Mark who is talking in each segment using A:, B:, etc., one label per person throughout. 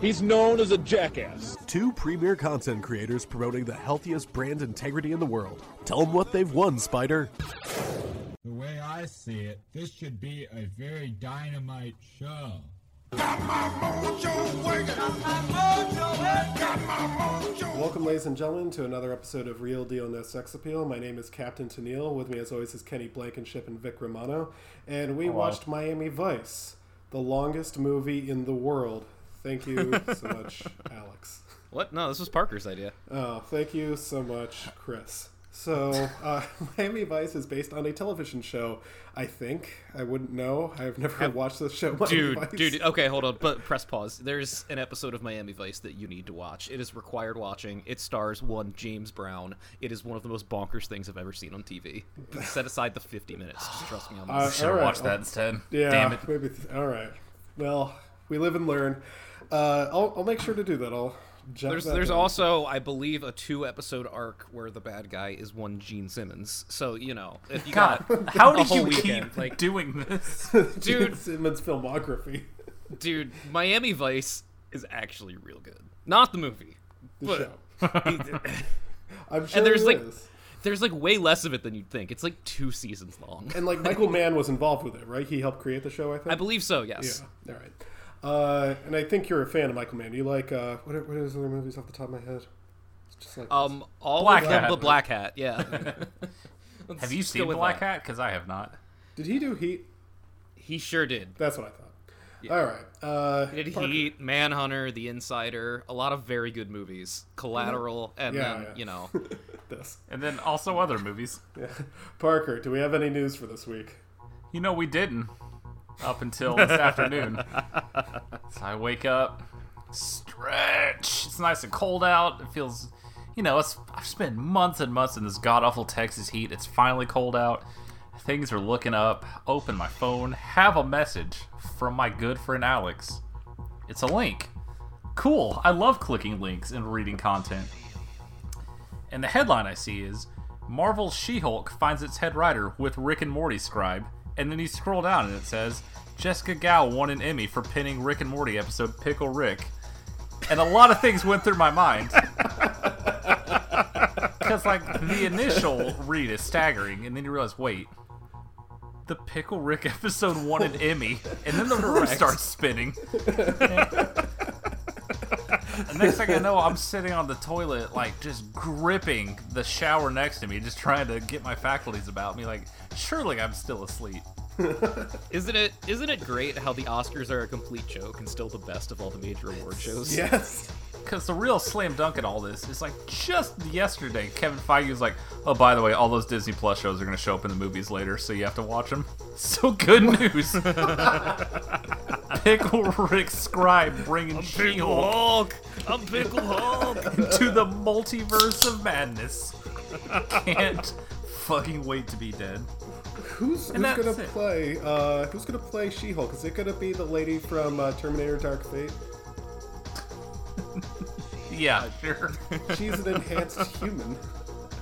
A: he's known as a jackass.
B: Two premier content creators promoting the healthiest brand integrity in the world. Tell them what they've won, Spider.
C: The way I see it, this should be a very dynamite show.
D: Welcome, ladies and gentlemen, to another episode of Real Deal No Sex Appeal. My name is Captain Tennille. With me, as always, is Kenny Blankenship and Vic Romano. And we watched Miami Vice, the longest movie in the world. Thank you so much, Alex.
E: What? No, this was Parker's idea.
D: Oh, thank you so much, Chris. So, uh, Miami Vice is based on a television show. I think I wouldn't know. I've never watched this show. Miami
E: Dude,
D: Vice.
E: dude, okay, hold on, but press pause. There's an episode of Miami Vice that you need to watch. It is required watching. It stars one James Brown. It is one of the most bonkers things I've ever seen on TV. Set aside the 50 minutes. Just trust me on
D: Uh,
E: this.
F: Should have
D: Alright,
F: watched that instead.
D: Yeah,
F: Damn it.
D: maybe. all right. Well, we live and learn. Uh, I'll, I'll make sure to do that. I'll. jot
E: There's there's
D: down.
E: also, I believe, a two episode arc where the bad guy is one Gene Simmons. So you know, if you
F: God,
E: got
F: how
E: a
F: did you
E: weekend,
F: keep
E: like,
F: doing this?
D: Gene
E: dude.
D: Simmons filmography.
E: dude, Miami Vice is actually real good. Not the movie,
D: The
E: but
D: show. I'm sure
E: and there's
D: it
E: like
D: is.
E: there's like way less of it than you'd think. It's like two seasons long.
D: and like Michael Mann was involved with it, right? He helped create the show. I think.
E: I believe so. Yes.
D: Yeah. All right. Uh, and I think you're a fan of Michael Mann. You like uh, what? Are, what are his other movies off the top of my head? It's just like
E: Um, all
F: Black
E: of them,
F: Hat.
E: but Black Hat. Yeah.
F: Have you seen
E: with
F: Black
E: that.
F: Hat? Because I have not.
D: did he do Heat?
E: He sure did.
D: That's what I thought. All right. Uh,
E: He did
D: Parker.
E: Heat, Manhunter, The Insider, a lot of very good movies. Collateral, and
D: Yeah,
E: then
D: yeah.
E: you know,
D: This.
F: And then also other movies.
D: Yeah. Parker, do we have any news for this week?
F: You know, we didn't up until this afternoon. So I wake up, stretch. It's nice and cold out. It feels, you know, it's, I've spent months and months in this god awful Texas heat. It's finally cold out. Things are looking up. Open my phone, have a message from my good friend Alex. It's a link. Cool. I love clicking links and reading content. And the headline I see is Marvel's She Hulk finds its head writer with Rick and Morty scribe. And then you scroll down and it says Jessica Gao won an Emmy for pinning Rick and Morty episode Pickle Rick. And a lot of things went through my mind. Because, like, the initial read is staggering, and then you realize, wait, the Pickle Rick episode won an Emmy, and then the room starts spinning. The next thing I know, I'm sitting on the toilet, like just gripping the shower next to me, just trying to get my faculties about me. Like, surely I'm still asleep.
E: isn't it isn't it great how the Oscars are a complete joke and still the best of all the major award shows?
D: Yes.
F: Because the real slam dunk in all this is like just yesterday, Kevin Feige was like, "Oh, by the way, all those Disney Plus shows are going to show up in the movies later, so you have to watch them." So good news. Pickle Rick Scribe bringing She-Hulk
E: I'm Pickle Hulk.
F: to the multiverse of madness. Can't fucking wait to be dead.
D: Who's, who's gonna
F: it.
D: play? Uh, who's gonna play She-Hulk? Is it gonna be the lady from uh, Terminator: Dark Fate?
F: Yeah, sure.
D: She's an enhanced human.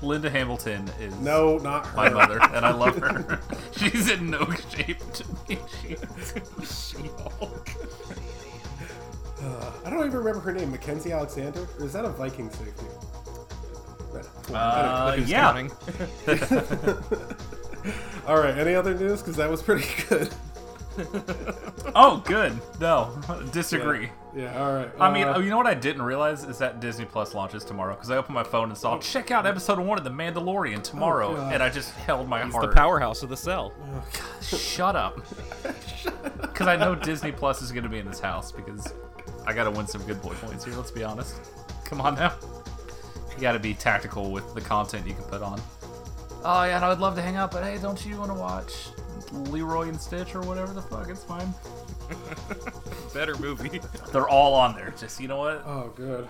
F: Linda Hamilton is
D: No, not her.
F: my mother, and I love her. She's in no shape to be She-Hulk.
D: I don't even remember her name. Mackenzie Alexander? Or is that a Viking safety?
F: Uh, yeah.
D: All right. Any other news? Because that was pretty good.
F: Oh, good. No, disagree.
D: Yeah. Yeah, all right.
F: I mean,
D: uh,
F: you know what I didn't realize is that Disney Plus launches tomorrow because I opened my phone and saw check out episode one of The Mandalorian tomorrow,
D: Oh,
F: and I just held my
E: He's
F: heart.
E: the powerhouse of the cell.
F: Shut up. Because I know Disney Plus is going to be in this house because I got to win some good boy points here. Let's be honest. Come on now. You got to be tactical with the content you can put on. Oh yeah, and I would love to hang out, but hey, don't you want to watch Leroy and Stitch or whatever the fuck? It's fine.
E: Better movie.
F: They're all on there. Just you know what?
D: oh, good.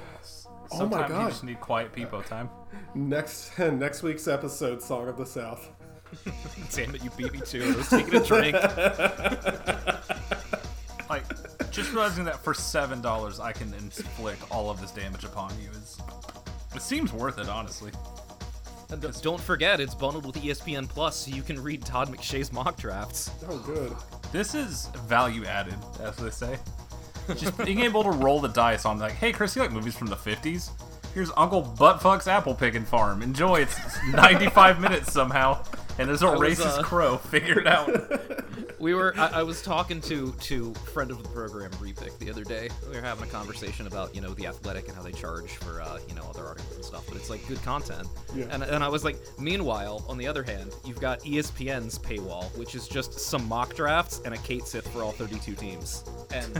D: Oh
F: Sometimes
D: my
F: you
D: god!
F: just need quiet peepo uh, time.
D: Next next week's episode, "Song of the South."
E: Damn it, you beat me to it. I was taking a drink.
F: Like, just realizing that for seven dollars I can inflict all of this damage upon you is. It seems worth it, honestly.
E: And don't- don't forget, it's bundled with ESPN Plus, so you can read Todd McShay's mock drafts.
D: Oh, good.
F: This is value added, as they say. Just being able to roll the dice on like, hey Chris, you like movies from the fifties? Here's Uncle Buttfuck's apple picking farm. Enjoy. It's 95 minutes somehow, and there's a
E: was,
F: racist
E: uh,
F: crow. figured out.
E: We were. I, I was talking to to friend of the program Repick the other day. We were having a conversation about you know the athletic and how they charge for uh, you know other articles and stuff. But it's like good content.
D: Yeah.
E: And and I was like, meanwhile, on the other hand, you've got ESPN's paywall, which is just some mock drafts and a Kate Sith for all 32 teams. And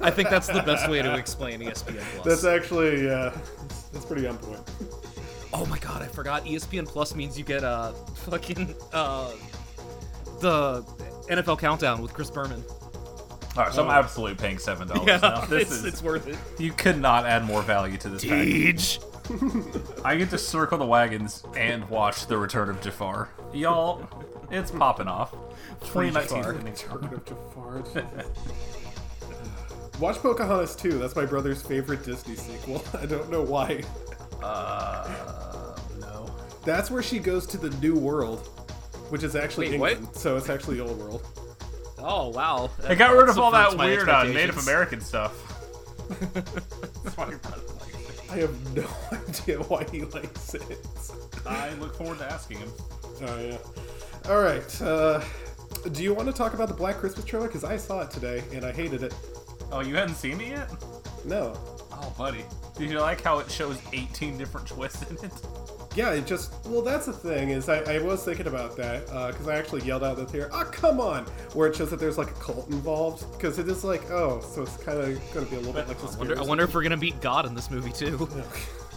E: I think that's the best way to explain ESPN Plus.
D: That's actually yeah, that's pretty on point.
E: Oh my god, I forgot. ESPN Plus means you get uh fucking uh the NFL countdown with Chris Berman.
F: All right, so I'm absolutely paying seven dollars
E: Yeah,
F: now. This
E: it's,
F: is
E: it's worth it.
F: you could not add more value to this package.
E: Deej.
F: I get to circle the wagons and watch the return of Jafar. Y'all, it's popping off. 2019
E: Jafar.
F: is an extra-
D: Turn of Jafar. Watch Pocahontas 2. That's my brother's favorite Disney sequel. I don't know why.
F: Uh, no.
D: That's where she goes to the New World, which is actually
E: Wait, what?
D: England. So it's actually the Old World.
E: Oh wow.
F: They got rid of all that weird uh, Native. American stuff. That's why your brother likes it.
D: I have no idea why he likes it.
F: I look forward to asking him.
D: Oh yeah. All right. Uh, do you want to talk about the Black Christmas trailer? Because I saw it today and I hated it.
F: Oh, you hadn't seen it yet?
D: No.
F: Oh, buddy. Did you like how it shows 18 different twists in it?
D: Yeah, it just well, that's the thing is I, I was thinking about that uh, because I actually yelled out the theater, "Oh come on!" Where it shows that there's like a cult involved because it is like, oh, so it's kind of going to be a little bit like
E: I
D: this.
E: wonder, I wonder if we're gonna beat God in this movie too.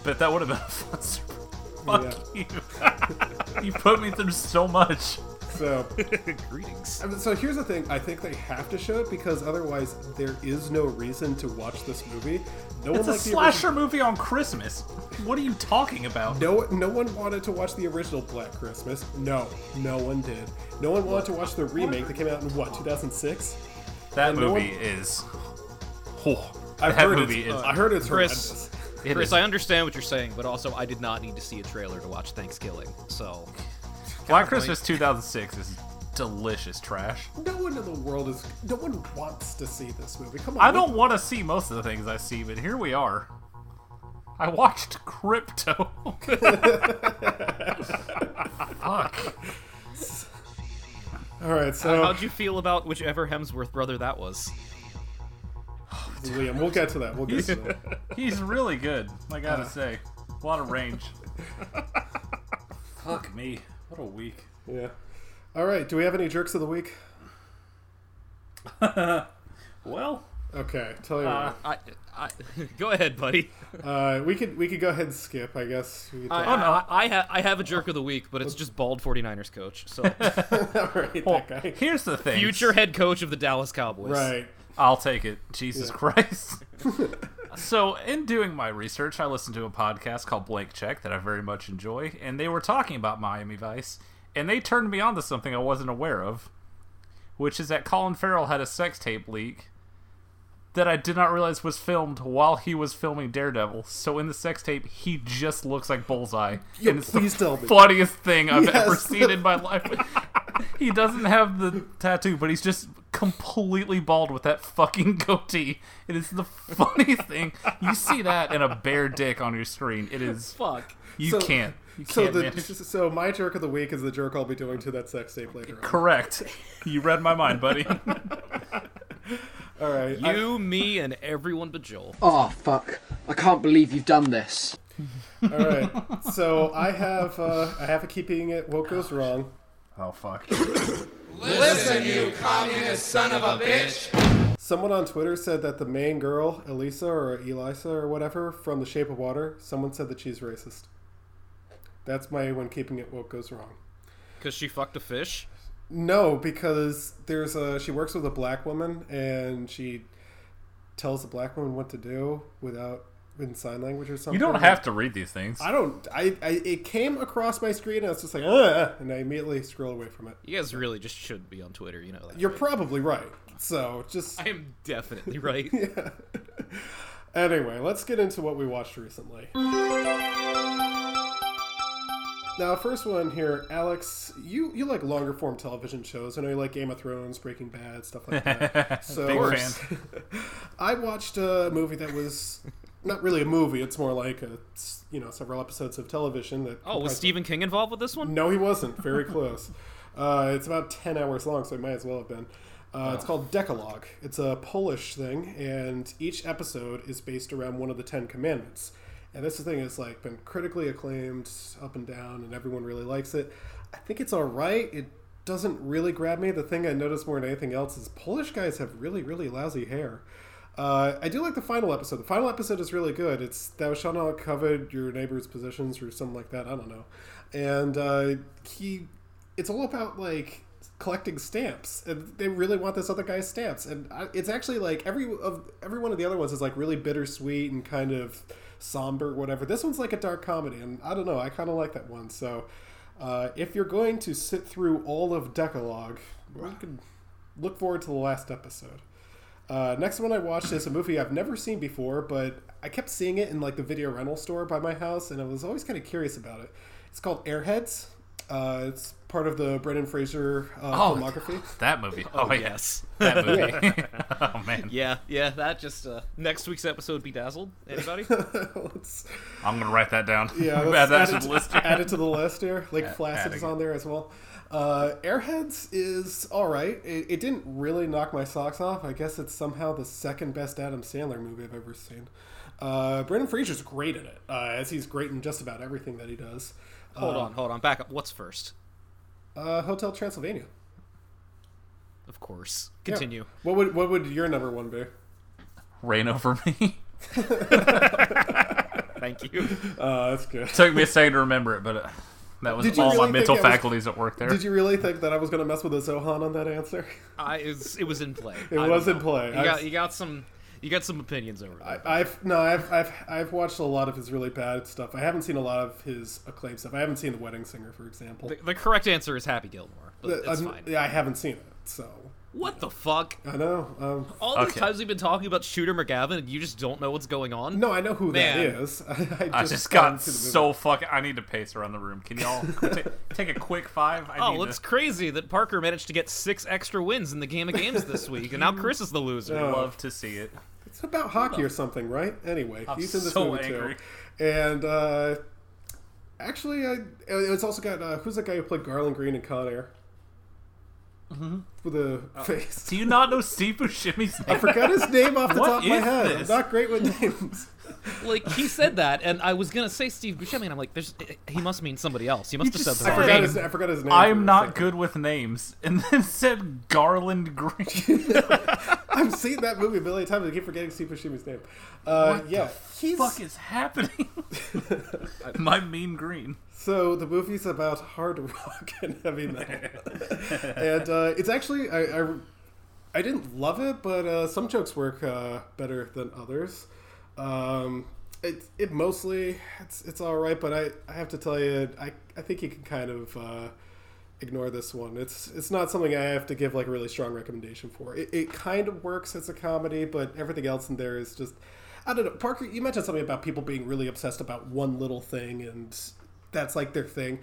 F: But that would have been a fun surprise. Fuck you. you put me through so much.
D: So,
E: Greetings.
D: So here's the thing: I think they have to show it because otherwise there is no reason to watch this movie. No
F: It's
D: one
F: a
D: liked the
F: slasher
D: original-
F: movie on Christmas. What are you talking about?
D: No, no one wanted to watch the original Black Christmas. No, no one did. No one wanted to watch the remake that came out in what 2006.
F: That
D: And no
F: movie
D: one-
F: is. Oh,
D: I've
F: that
D: heard
F: movie
D: it's,
F: is.
D: I heard it's
E: Chris,
D: horrendous.
F: it
E: Chris,
F: is-
E: I understand what you're saying, but also I did not need to see a trailer to watch Thanksgiving. So
F: Black Christmas 2006 is delicious trash.
D: No one in the world is. No one wants to see this movie. Come on.
F: I don't want to see most of the things I see, but here we are. I watched Crypto. Fuck.
D: All right, so
E: how'd you feel about whichever Hemsworth brother that was?
D: Liam, we'll get to that. We'll get to that.
F: He's really good, I gotta say. A lot of range. Fuck me. What a week.
D: Yeah. All right. Do we have any jerks of the week?
F: Well,
D: Okay. Tell you
F: Uh,
D: what.
E: I, I, go ahead, buddy.
D: Uh, we could we could go ahead and skip. I guess. We could
E: I,
D: talk-
E: I, I, ha- I have a jerk of the week, but it's just bald 49ers coach. So
D: All right,
F: well,
D: that guy.
F: here's the thing.
E: future head coach of the Dallas Cowboys.
D: Right.
F: I'll take it. Jesus Christ. So, in doing my research, I listened to a podcast called Blank Check that I very much enjoy, and they were talking about Miami Vice, and they turned me on to something I wasn't aware of, which is that Colin Farrell had a sex tape leak that I did not realize was filmed while he was filming Daredevil. So in the sex tape, he just looks like Bullseye,
D: Yo,
F: and it's
D: please
F: the
D: tell me.
F: funniest thing I've
D: Yes.
F: ever seen in my life. he doesn't have the tattoo, but he's just completely bald with that fucking goatee. It is the funniest thing. You see that and a bare dick on your screen. It is
E: Fuck.
F: you
D: So-
F: can't. You
D: So
F: can't
D: the
F: manage.
D: so my jerk of the week is the jerk I'll be doing to that sex tape later. On.
F: Correct. You read my mind, buddy.
D: All right. I-
E: You, me, and everyone but Joel.
G: Oh, fuck. I can't believe you've done this.
D: all right. So I have uh, I have a keeping it. What goes wrong?
F: Oh fuck.
H: Listen, you communist son of a bitch!
D: Someone on Twitter said that the main girl, Elisa or Elisa or whatever from The Shape of Water, someone said that she's racist. That's my when keeping it. What goes wrong?
E: Because she fucked a fish?
D: No, because there's a she works with a black woman and she tells the black woman what to do without in sign language or something.
F: You don't have to read these things.
D: I don't. I, I it came across my screen and I was just like, Ugh, and I immediately scroll away from it.
E: You guys really just should be on Twitter, you know that.
D: You're
E: right?
D: probably right. So just
E: I am definitely right.
D: yeah. Anyway, let's get into what we watched recently. Now, first one here, Alex. You you like longer form television shows? I know you like Game of Thrones, Breaking Bad, stuff like that. So
F: Big fan.
D: I watched a movie that was not really a movie. It's more like a you know several episodes of television that.
E: Oh, was Stephen King involved with this one?
D: No, he wasn't. Very close. uh, it's about ten hours long, so it might as well have been. Uh, It's called Decalogue. It's a Polish thing, and each episode is based around one of the Ten Commandments. And this thing has like been critically acclaimed up and down, and everyone really likes it. I think it's all right. It doesn't really grab me. The thing I notice more than anything else is Polish guys have really, really lousy hair. Uh, I do like the final episode. The final episode is really good. It's thou shalt not covet your neighbor's possessions or something like that. I don't know. And uh, he, it's all about like collecting stamps, and they really want this other guy's stamps. And I, it's actually like every of every one of the other ones is like really bittersweet and kind of somber, whatever. This one's like a dark comedy, and I don't know. I kind of like that one. So. Uh, if you're going to sit through all of Decalogue, you can look forward to the last episode. Uh, next one I watched is a movie I've never seen before, but I kept seeing it in like the video rental store by my house, and I was always kind of curious about it. It's called Airheads. Uh, it's part of the Brendan Fraser uh,
F: Oh,
D: filmography.
F: That movie.
E: Oh,
F: wait.
E: yes.
F: That movie. oh man.
E: Yeah, yeah, that just uh, next week's episode bedazzled. Anybody?
F: I'm gonna write that down.
D: yeah,
F: add
D: let's
F: that
D: add,
F: to
D: it,
F: the list.
D: add it to the list here. Like
F: Add-
D: Placid is on there as well. Uh, Airheads is all right. It, it didn't really knock my socks off. I guess it's somehow the second best Adam Sandler movie I've ever seen. Uh, Brendan Fraser's great in it, uh, as he's great in just about everything that he does.
E: hold
D: Uh,
E: on, hold on, back up. What's first?
D: Uh, Hotel Transylvania.
E: Of course.
D: Yeah.
E: Continue.
D: What would what would your number one be?
F: Rain over me.
E: Thank you.
D: Uh, that's good.
F: It Took me a second to remember it, but uh, that was
D: Did
F: all
D: really
F: my mental
D: think was-
F: faculties at work there.
D: Did you really think that I was going to mess with a Zohan on that answer?
E: I, it, was, it was in play.
D: It
E: I
D: was in play.
E: You got, you got some. You got some opinions over there.
D: I, I've no, I've, I've I've watched a lot of his really bad stuff. I haven't seen a lot of his acclaimed stuff. I haven't seen The Wedding Singer, for example.
E: the, the correct answer is Happy Gilmore, but
D: The-
E: it's
D: I'm-
E: fine.
D: Yeah, I haven't seen it, so
E: What the fuck?
D: I know. Um,
E: All these
F: Okay.
E: times we've been talking about Shooter McGavin, and you just don't know what's going on.
D: no, I know who
E: Man.
D: that is. I just,
F: I just got
D: seen the movie.
F: so fucking. I need to pace around the room. Can y'all ta- take a quick five? I
E: Oh, it's
F: to
E: crazy that Parker managed to get six extra wins in the game of games this week, and now Chris is the loser.
D: Oh.
F: love to see it.
D: It's about hockey or something, right? Anyway,
F: I'm
D: he's in this
F: so
D: movie
F: angry.
D: too. And uh, actually, I, it's also got uh, who's that guy who played Garland Greene in Con Air?
F: Mm-hmm.
D: With a
F: Oh.
D: face.
F: Do you not know Steve Buscemi's name?
D: I forgot his name off the
F: What
D: top of my head.
F: this?
D: I'm not great with names.
E: Like he said that, and I was gonna say Steve Buscemi, and I'm like, "There's, he must mean somebody else. He must have said the
D: I
E: wrong
D: forgot
E: name."
D: his, I forgot his name.
F: I'm not good with names, and then said Garland Greene.
D: I've seen that movie a million times. I keep forgetting Steve Buscemi's name. Uh,
F: What
D: yeah, he's
F: fuck is happening? My mean green.
D: So the movie's about hard rock and heavy metal, and uh, it's actually I, I I didn't love it, but uh, some jokes work uh, better than others. Um, it it mostly it's it's all right, but I, I have to tell you, I I think you can kind of. Uh, ignore this one. It's it's not something I have to give like a really strong recommendation for. It, it kind of works as a comedy, but everything else in there is just I don't know. Parker, you mentioned something about people being really obsessed about one little thing, and that's like their thing.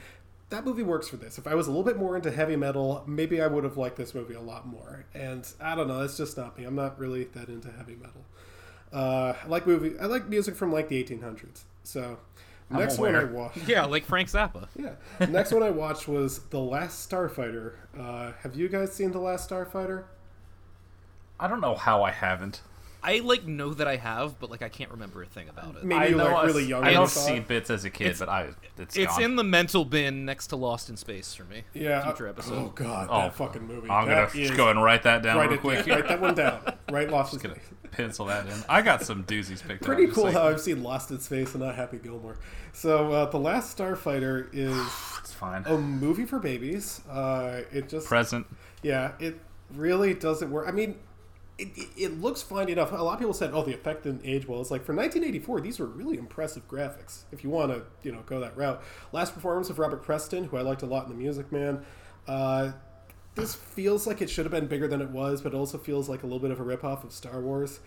D: That movie works for this. If I was a little bit more into heavy metal, maybe I would have liked this movie a lot more. And I don't know. That's just not me. I'm not really that into heavy metal. Uh, I like movie. I like music from like the 1800s. So next one I watched.
E: Yeah, like Frank Zappa.
D: Yeah. Next one I watched was The Last Starfighter. Uh, have you guys seen The Last Starfighter?
F: I don't know how I haven't.
E: I like know that I have, but like I can't remember a thing about it.
D: Maybe
F: I
D: you're
F: know
D: like really young.
F: I
D: when
F: know
D: you
F: I've seen bits as a kid,
E: It's-
F: but I it's,
E: It's
F: gone.
E: in the mental bin next to Lost in Space for me.
D: Yeah.
E: Future episode.
D: Oh god,
F: Oh,
D: that fucking movie.
F: I'm gonna
D: That is-
F: just go and write that down
D: write
F: real
D: it.
F: quick.
D: yeah, write that one down. Right, Lost in
F: Gonna
D: Space.
F: pencil that in. I got some doozies picked
D: Pretty
F: out.
D: cool
F: just
D: how I've seen Lost in Space and not Happy Gilmore. So, uh, The Last Starfighter is
F: it's fine.
D: a movie for babies. Uh, it just
F: Present.
D: Yeah, it really doesn't work. I mean, it, it, looks fine enough. A lot of people said, "Oh, the effect didn't age well." It's like for 1984, these were really impressive graphics. If you want to, you know, go that route. Last performance of Robert Preston, who I liked a lot in The Music Man. Uh, this feels like it should have been bigger than it was, but it also feels like a little bit of a ripoff of Star Wars.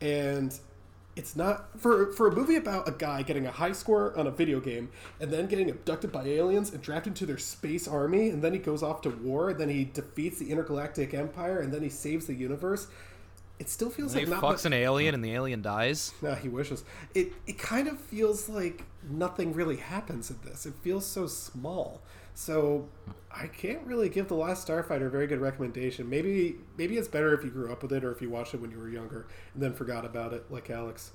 D: And it's not for for a movie about a guy getting a high score on a video game and then getting abducted by aliens and drafted into their space army and then he goes off to war and then he defeats the intergalactic empire and then he saves the universe it still feels
E: He
D: like not
E: fucks
D: much-
E: an alien and the alien dies.
D: Nah, he wishes. It it kind of feels like nothing really happens in this. It feels so small. So I can't really give the Last Starfighter a very good recommendation. Maybe maybe it's better if you grew up with it or if you watched it when you were younger and then forgot about it, like Alex.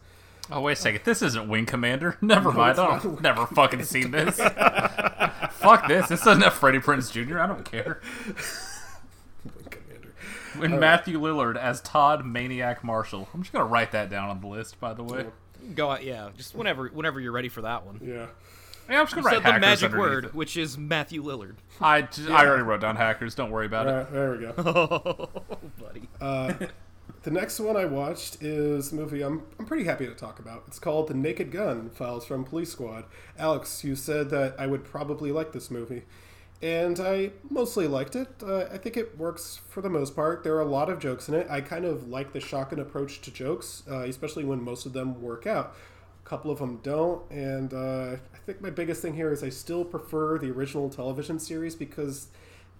F: Oh wait a second, this isn't Wing Commander. Never mind, I
D: not
F: don't never fucking seen this. Fuck this. This doesn't have Freddie Prinze Jr. I don't care.
D: Commander.
F: And
D: All right.
F: Matthew Lillard as Todd Maniac Marshall. I'm just gonna write that down on the list, by the way.
E: Go out, yeah. Just whenever, whenever you're ready for that one.
D: Yeah.
F: Yeah, I'm just gonna
E: said
F: write
E: the magic word,
F: it.
E: which is Matthew Lillard.
F: I I already wrote down hackers. Don't worry about
D: All
F: it.
D: there we go.
E: Oh, buddy.
D: Uh, the next one I watched is a movie I'm, I'm pretty happy to talk about. It's called The Naked Gun Files from Police Squad. Alex, you said that I would probably like this movie. And I mostly liked it. Uh, I think it works for the most part. There are a lot of jokes in it. I kind of like the shotgun approach to jokes, uh, especially when most of them work out. A couple of them don't. And uh, I think my biggest thing here is I still prefer the original television series because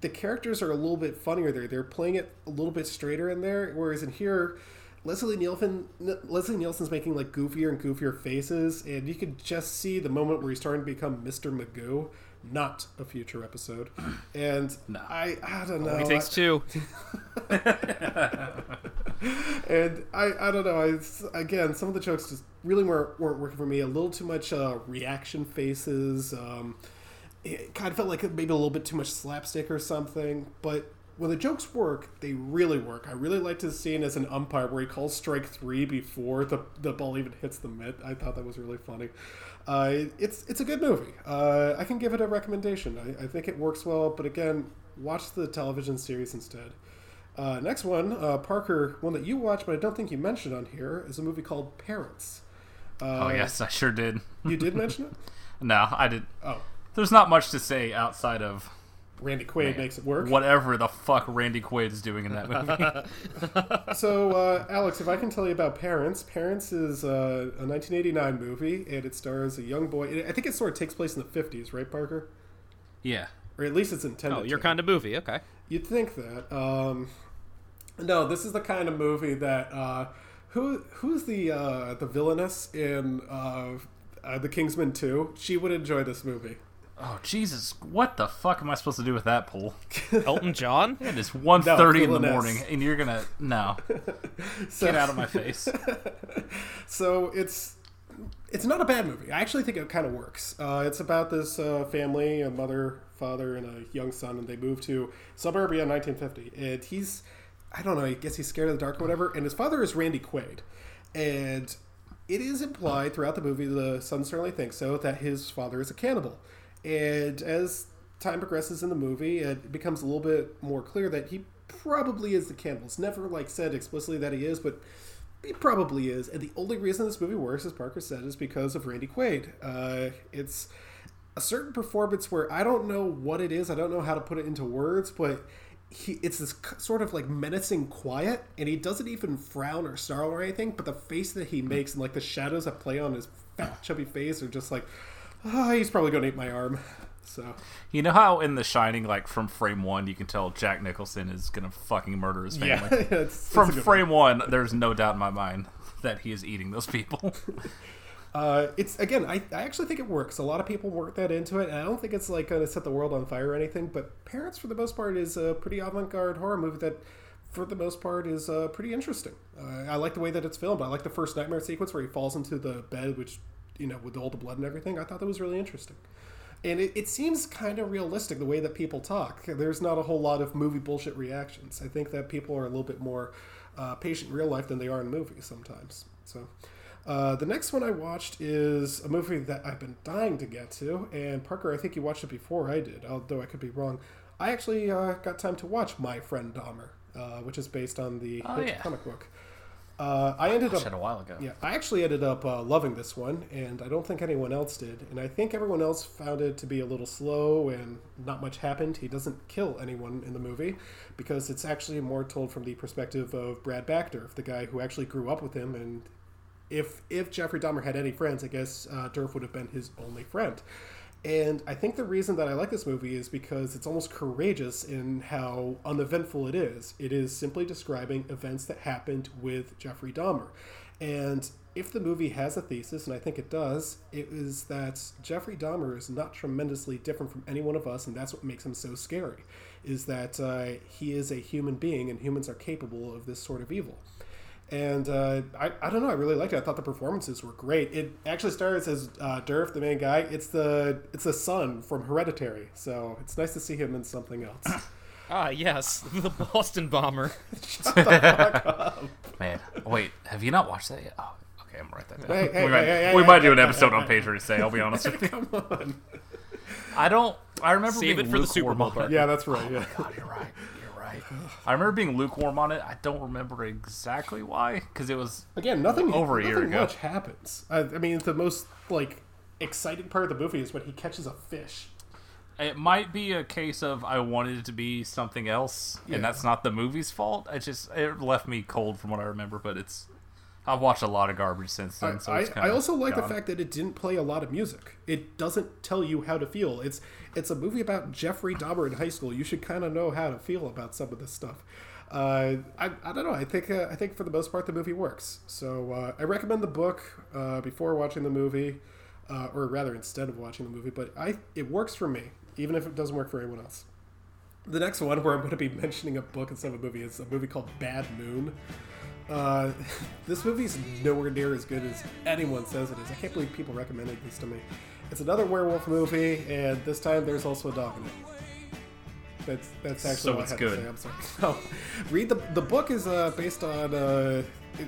D: the characters are a little bit funnier there. They're playing it a little bit straighter in there, whereas in here, Leslie Nielsen Leslie Nielsen's making like goofier and goofier faces, and you could just see the moment where he's starting to become Mr. Magoo, not a future episode. And I I don't know.
E: Only takes two.
D: and I, I don't know. I, again, some of the jokes just really weren't, weren't working for me. A little too much uh, reaction faces. Um, it kind of felt like maybe a little bit too much slapstick or something. But when the jokes work, they really work. I really liked his scene as an umpire where he calls strike three before the, the ball even hits the mitt. I thought that was really funny. Uh, it's it's a good movie. Uh, I can give it a recommendation. I, I think it works well. But again, watch the television series instead. Uh, next one, uh, Parker, one that you watched, but I don't think you mentioned on here, is a movie called Parents. Uh,
F: Oh yes, I sure did.
D: You did mention it?
F: no, I did.
D: Oh.
F: There's not much to say outside of
D: Randy Quaid makes it work.
F: Whatever the fuck Randy Quaid is doing in that movie.
D: so, uh, Alex, if I can tell you about Parents, Parents is uh, a 1989 movie, and it stars a young boy. I think it sort of takes place in the 50s, right, Parker?
F: yeah.
D: Or at least it's intended.
E: Oh, your
D: to.
E: kind of movie. Okay.
D: You'd think that. Um, no, this is the kind of movie that uh, who who's the uh, the villainess in uh, uh, the Kingsman Two? She would enjoy this movie.
F: Oh Jesus! What the fuck am I supposed to do with that pool?
E: Elton John.
F: And It is 1.30 in the morning, and you're gonna no.
D: So-
F: Get out of my face.
D: so it's it's not a bad movie. I actually think it kind of works. Uh, it's about this uh, family, a mother, father, and a young son, and they move to suburbia in 1950. And he's, I don't know, I guess he's scared of the dark or whatever. And his father is Randy Quaid, and it is implied throughout the movie, the son certainly thinks so, that his father is a cannibal. And as time progresses in the movie, it becomes a little bit more clear that he probably is the cannibal. It's never like said explicitly that he is, but he probably is. And the only reason this movie works, as Parker said, is because of Randy Quaid. Uh, it's a certain performance where I don't know what it is. I don't know how to put it into words, but he it's this sort of like menacing quiet, and he doesn't even frown or snarl or anything. But the face that he makes and like the shadows that play on his fat, chubby face are just like, ah, he's probably going to eat my arm. So
F: You know how in The Shining, like from frame one, you can tell Jack Nicholson is gonna fucking murder his family.
D: it's
F: from frame one, there's no doubt in my mind that he is eating those people.
D: Uh, it's again, I, I actually think it works. A lot of people work that into it, and I don't think it's like going to set the world on fire or anything. But Parents, for the most part, is a pretty avant-garde horror movie that, for the most part, is uh, pretty interesting. Uh, I like the way that it's filmed. I like the first nightmare sequence where he falls into the bed, which you know, with all the blood and everything. I thought that was really interesting. And it, it seems kind of realistic the way that people talk. There's not a whole lot of movie bullshit reactions. I think that people are a little bit more uh, patient in real life than they are in movies sometimes. So, uh, the next one I watched is a movie that I've been dying to get to. And Parker, I think you watched it before I did, although I could be wrong. I actually uh, got time to watch My Friend Dahmer. uh, which is based on the
F: Oh, yeah.
D: comic book. Uh, I ended up
F: a while ago.
D: Yeah, I actually ended up uh, loving this one, and I don't think anyone else did. And I think everyone else found it to be a little slow and not much happened. He doesn't kill anyone in the movie because it's actually more told from the perspective of Brad Backderf, the guy who actually grew up with him. And if if Jeffrey Dahmer had any friends, I guess uh, Derf would have been his only friend. And I think the reason that I like this movie is because it's almost courageous in how uneventful it is. It is simply describing events that happened with Jeffrey Dahmer. And if the movie has a thesis, and I think it does, it is that Jeffrey Dahmer is not tremendously different from any one of us, and that's what makes him so scary. Is that uh, he is a human being, and humans are capable of this sort of evil and uh, I, I don't know. I really liked it. I thought the performances were great. It actually stars as uh, Derf, the main guy. It's the it's the son from Hereditary, so it's nice to see him in something else.
E: Ah, yes, the Boston bomber.
F: Man, wait, have you not watched that yet? Oh, okay, I'm gonna write that down.
D: Hey, hey,
F: we might,
D: hey, hey,
F: we
D: hey,
F: might
D: hey,
F: do an episode
D: hey,
F: on
D: hey.
F: Patreon today. I'll be honest with you.
D: Come on.
F: I don't. I remember
E: Save
F: being
E: it for the Super
F: lukewarm
E: Bowl.
D: Yeah, that's right. Yeah.
F: God, you're right. I remember being lukewarm on it. I don't remember exactly why, because it was
D: Again, nothing
F: over a year ago.
D: much happens. I, I mean, the most like exciting part of the movie is when he catches a fish.
F: It might be a case of I wanted it to be something else,
D: Yeah.
F: and that's not the movie's fault. It just it left me cold from what I remember, but it's I've watched a lot of garbage since then.
D: I,
F: so
D: I, I also like the fact that it didn't play a lot of music. It doesn't tell you how to feel. It's it's a movie about Jeffrey Dahmer in high school. You should kind of know how to feel about some of this stuff. Uh, I, I don't know. I think uh, I think for the most part the movie works. So uh, I recommend the book uh, before watching the movie, uh, or rather instead of watching the movie. But I it works for me, even if it doesn't work for anyone else. The next one where I'm going to be mentioning a book instead of a movie is a movie called Bad Moon. Uh, this movie's nowhere near as good as anyone says it is. I can't believe people recommended this to me. It's another werewolf movie, and this time there's also a dog in it. That's that's actually
F: So
D: all I
F: it's
D: had
F: good.
D: to say. I'm sorry. No, read the the book is uh, based on uh,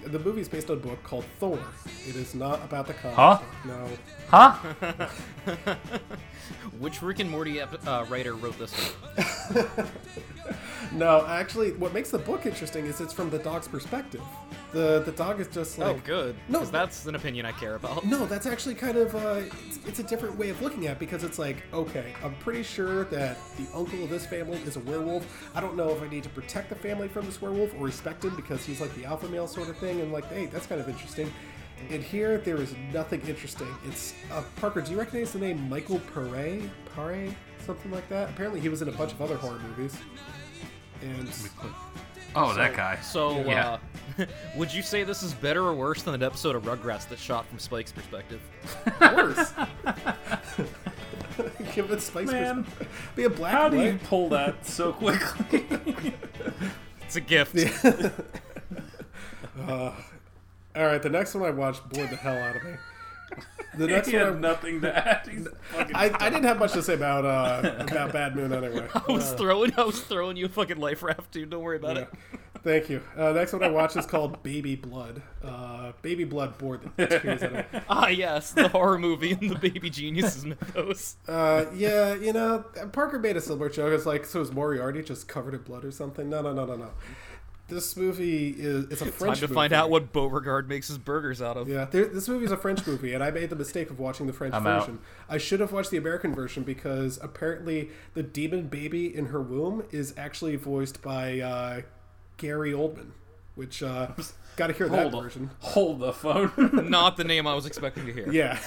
D: the movie is based on a book called Thor. It is not about the comic.
F: Huh?
D: book, No.
F: Huh?
E: Which Rick and Morty ep- uh, writer wrote this one?
D: No, actually, what makes the book interesting is it's from the dog's perspective. The the dog is just like
E: oh, good.
D: No,
E: No, that's an opinion I care about.
D: No, that's actually kind of uh, it's, it's a different way of looking at it because it's like, okay, I'm pretty sure that the uncle of this family is a werewolf. I don't know if I need to protect the family from this werewolf or respect him because he's like the alpha male sort of thing. And like, hey, that's kind of interesting. And here, there is nothing interesting. It's uh, Parker. Do you recognize the name Michael Pare? Pare, something like that. Apparently, he was in a bunch of other horror movies. And
F: Oh, that guy.
E: So,
F: Yeah.
E: uh, would you say this is better or worse than an episode of Rugrats that's shot from Spike's perspective?
D: worse. Give it spice.
F: Man,
D: perspective. Be a black
F: How
D: and
F: do you pull that so quickly?
E: It's a gift.
D: Uh, all right, the next one I watched bored the hell out of me. The next
F: he
D: one,
F: had
D: I,
F: nothing to add.
D: I, I didn't have much to say about uh, about Bad Moon anyway.
E: I was
D: Uh,
E: throwing, I was throwing you a fucking life raft, dude. Don't worry about
D: yeah.
E: it.
D: Thank you. Uh, next one I watched is called Baby Blood. Uh, Baby Blood bored the tears out of me.
E: Ah, yes, the horror movie and the Baby Geniuses mythos.
D: Uh, yeah, you know, Parker made a similar joke. It's like, so is Moriarty just covered in blood or something? No, no, no, no, no. This movie is it's a
E: Time
D: French
E: to
D: movie.
E: find out what Beauregard makes his burgers out of.
D: Yeah, there, this movie is a French movie, and I made the mistake of watching the French
F: I'm out.
D: version. I should have watched the American version because apparently the demon baby in her womb is actually voiced by uh, Gary Oldman, which uh, got to hear that
F: hold,
D: version.
F: hold the phone.
E: Not the name I was expecting to hear.
D: Yeah.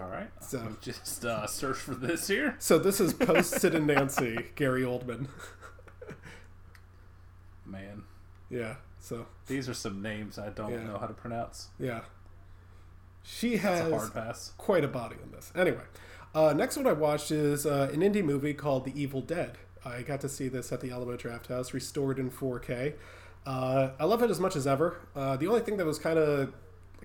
F: All right.
D: So-
F: just uh, search for this here.
D: so this is post Sid and Nancy, Gary Oldman.
F: Man,
D: Yeah. So
F: these are some names I don't
D: Yeah.
F: know how to pronounce.
D: yeah, she
F: a
D: has
F: hard pass.
D: quite a body on this. Anyway, uh, next one I watched is uh, an indie movie called The Evil Dead. I got to see this at the Alamo Drafthouse, restored in 4K. Uh, I love it as much as ever. Uh, the only thing that was kind of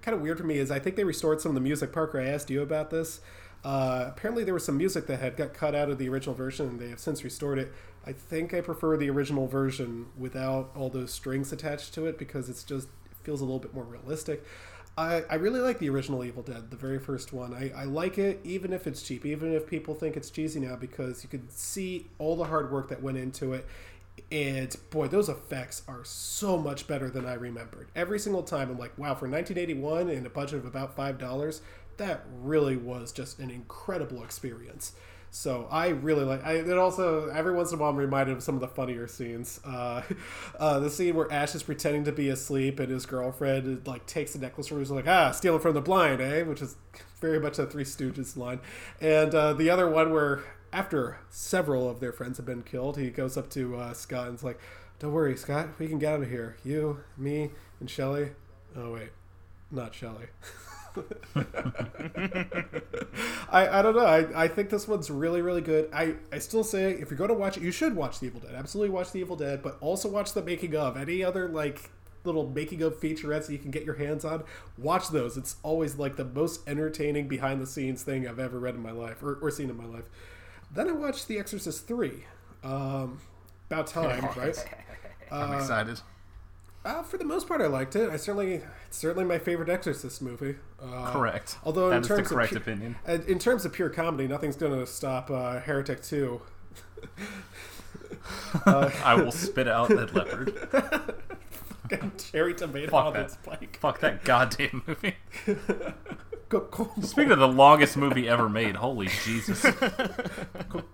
D: kind of weird for me is I think they restored some of the music. Parker, I asked you about this. Uh, apparently, there was some music that had got cut out of the original version, and they have since restored it. I think I prefer the original version without all those strings attached to it because it's just it feels a little bit more realistic. I, I really like the original Evil Dead, the very first one. I, I like it even if it's cheap, even if people think it's cheesy now, because you can see all the hard work that went into it. And boy, those effects are so much better than I remembered. Every single time, I'm like, wow, for 1981 and a budget of about five dollars, that really was just an incredible experience. So I really like. I it also every once in a while I'm reminded of some of the funnier scenes. Uh, uh, the scene where Ash is pretending to be asleep and his girlfriend like takes the necklace from him. Like, ah, stealing from the blind, eh? Which is very much a Three Stooges line. And uh, the other one where after several of their friends have been killed, he goes up to uh, Scott and's like, "Don't worry, Scott. We can get out of here. You, me, and Shelly. Oh wait, not Shelly." I, I don't know. I, I think this one's really, really good. I, I still say if you're going to watch it, you should watch The Evil Dead. Absolutely watch The Evil Dead, but also watch the making of. Any other, like, little making of featurettes that you can get your hands on, watch those. It's always, like, the most entertaining behind the scenes thing I've ever read in my life or, or seen in my life. Then I watched The Exorcist 3. Um, about time, right?
F: I'm excited.
D: Uh, for the most part, I liked it. I certainly, it's certainly my favorite Exorcist movie. Uh,
F: Correct.
D: Although
F: That
D: in terms
F: correct
D: of pu-
F: opinion.
D: uh, in terms of pure comedy, nothing's going to stop uh, Heretic Two.
F: I will spit out that leopard.
D: Cherry tomato
F: Fuck
D: on
F: that.
D: its bike.
F: Fuck that goddamn movie.
D: Go-
F: Speaking of the longest movie ever made, holy Jesus.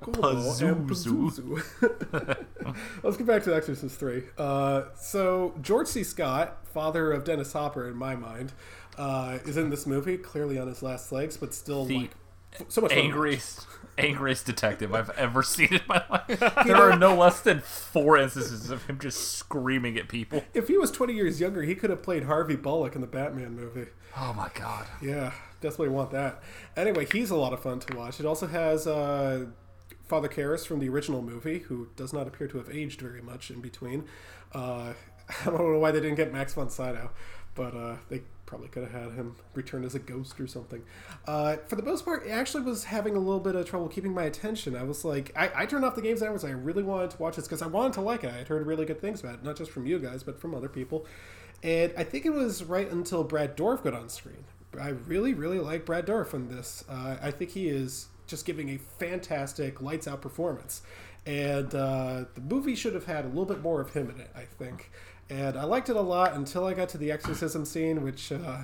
D: Pazuzu. Let's get back to Exorcist 3. Uh, so, George C. Scott, father of Dennis Hopper in my mind, uh, is in this movie, clearly on his last legs, but still
F: The
D: like so much fun to watch.
F: angriest, angriest detective I've ever seen in my life. There are no less than four instances of him just screaming at people.
D: If he was 20 years younger, he could have played Harvey Bullock in the Batman movie.
F: Oh my god.
D: Yeah, definitely want that. Anyway, he's a lot of fun to watch. It also has uh, Father Karras from the original movie, who does not appear to have aged very much in between. Uh, I don't know why they didn't get Max von Sydow, but uh, they probably could have had him return as a ghost or something. Uh, for the most part, it actually was having a little bit of trouble keeping my attention. I was like, I, I turned off the games and I I really wanted to watch this because I wanted to like it. I had heard really good things about it, not just from you guys, but from other people. And I think it was right until Brad Dourif got on screen. I really, really like Brad Dourif in this. Uh, I think he is just giving a fantastic lights out performance. And uh, the movie should have had a little bit more of him in it, I think. And I liked it a lot until I got to the exorcism scene, which uh,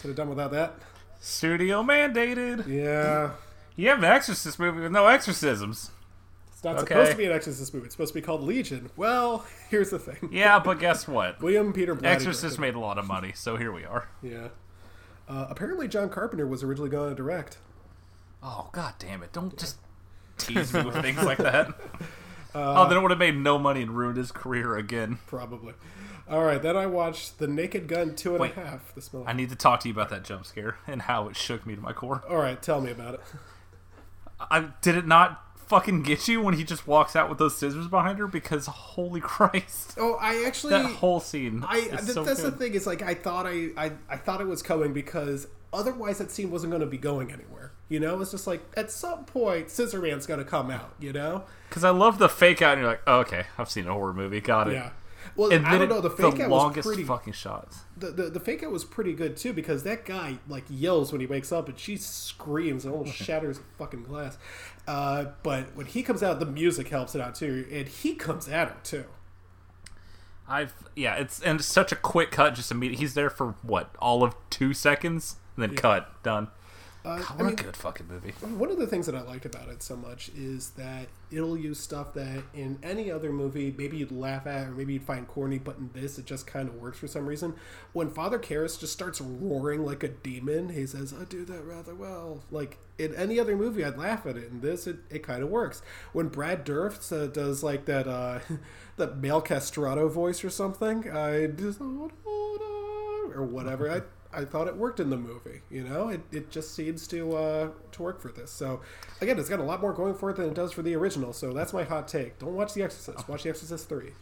D: should have done without that.
F: Studio mandated.
D: Yeah.
F: You have an Exorcist movie with no exorcisms.
D: It's not
F: Okay.
D: supposed to be an exorcist movie. It's supposed to be called Legion. Well, here's the thing.
F: Yeah, but guess what?
D: William Peter Blatty
F: Exorcist
D: directed
F: made a lot of money, so here we are.
D: Yeah. Uh, apparently, John Carpenter was originally going to direct.
F: Oh god damn it! Don't just tease me with things like that.
D: Uh,
F: oh, then it would have made no money and ruined his career again.
D: Probably. All right, then I watched The Naked Gun two and a half.
F: Wait.
D: This
F: I need to talk to you about that jump scare and how it shook me to my core.
D: All right, tell me about it.
F: I did it not fucking get you when he just walks out with those scissors behind her because holy Christ.
D: Oh, I actually
F: that whole scene.
D: I th-
F: so
D: that's the thing is like I thought I, I I thought it was coming because otherwise that scene wasn't going to be going anywhere. You know, it's just like at some point Scissor Man's going to come out. You know?
F: Because I love the fake out, and you're like, oh, okay, I've seen a horror movie, got it.
D: Yeah. Well,
F: and
D: I don't know. The fake out was pretty.
F: fucking shots.
D: The, the the fake out was pretty good too because that guy like yells when he wakes up and she screams and almost shatters fucking glass. Uh, but when he comes out, the music helps it out too, and he comes at her too.
F: I've yeah, it's and it's such a quick cut. Just immediate. He's there for what all of two seconds, and then cut done.
D: Uh,
F: God,
D: I
F: what
D: mean,
F: a good fucking movie.
D: One of the things that I liked about it so much is that it'll use stuff that in any other movie maybe you'd laugh at or maybe you'd find corny, but in this it just kind of works for some reason. When Father Karras just starts roaring like a demon, he says, "I do that rather well." Like in any other movie, I'd laugh at it. In this, it, it kind of works. When Brad Dourif uh, does like that uh, that male castrato voice or something, I just or whatever. I I thought it worked in the movie. You know, it, it just seems to uh, to work for this. So again, it's got a lot more going for it than it does for the original. So that's my hot take. Don't watch The Exorcist. Watch The Exorcist three.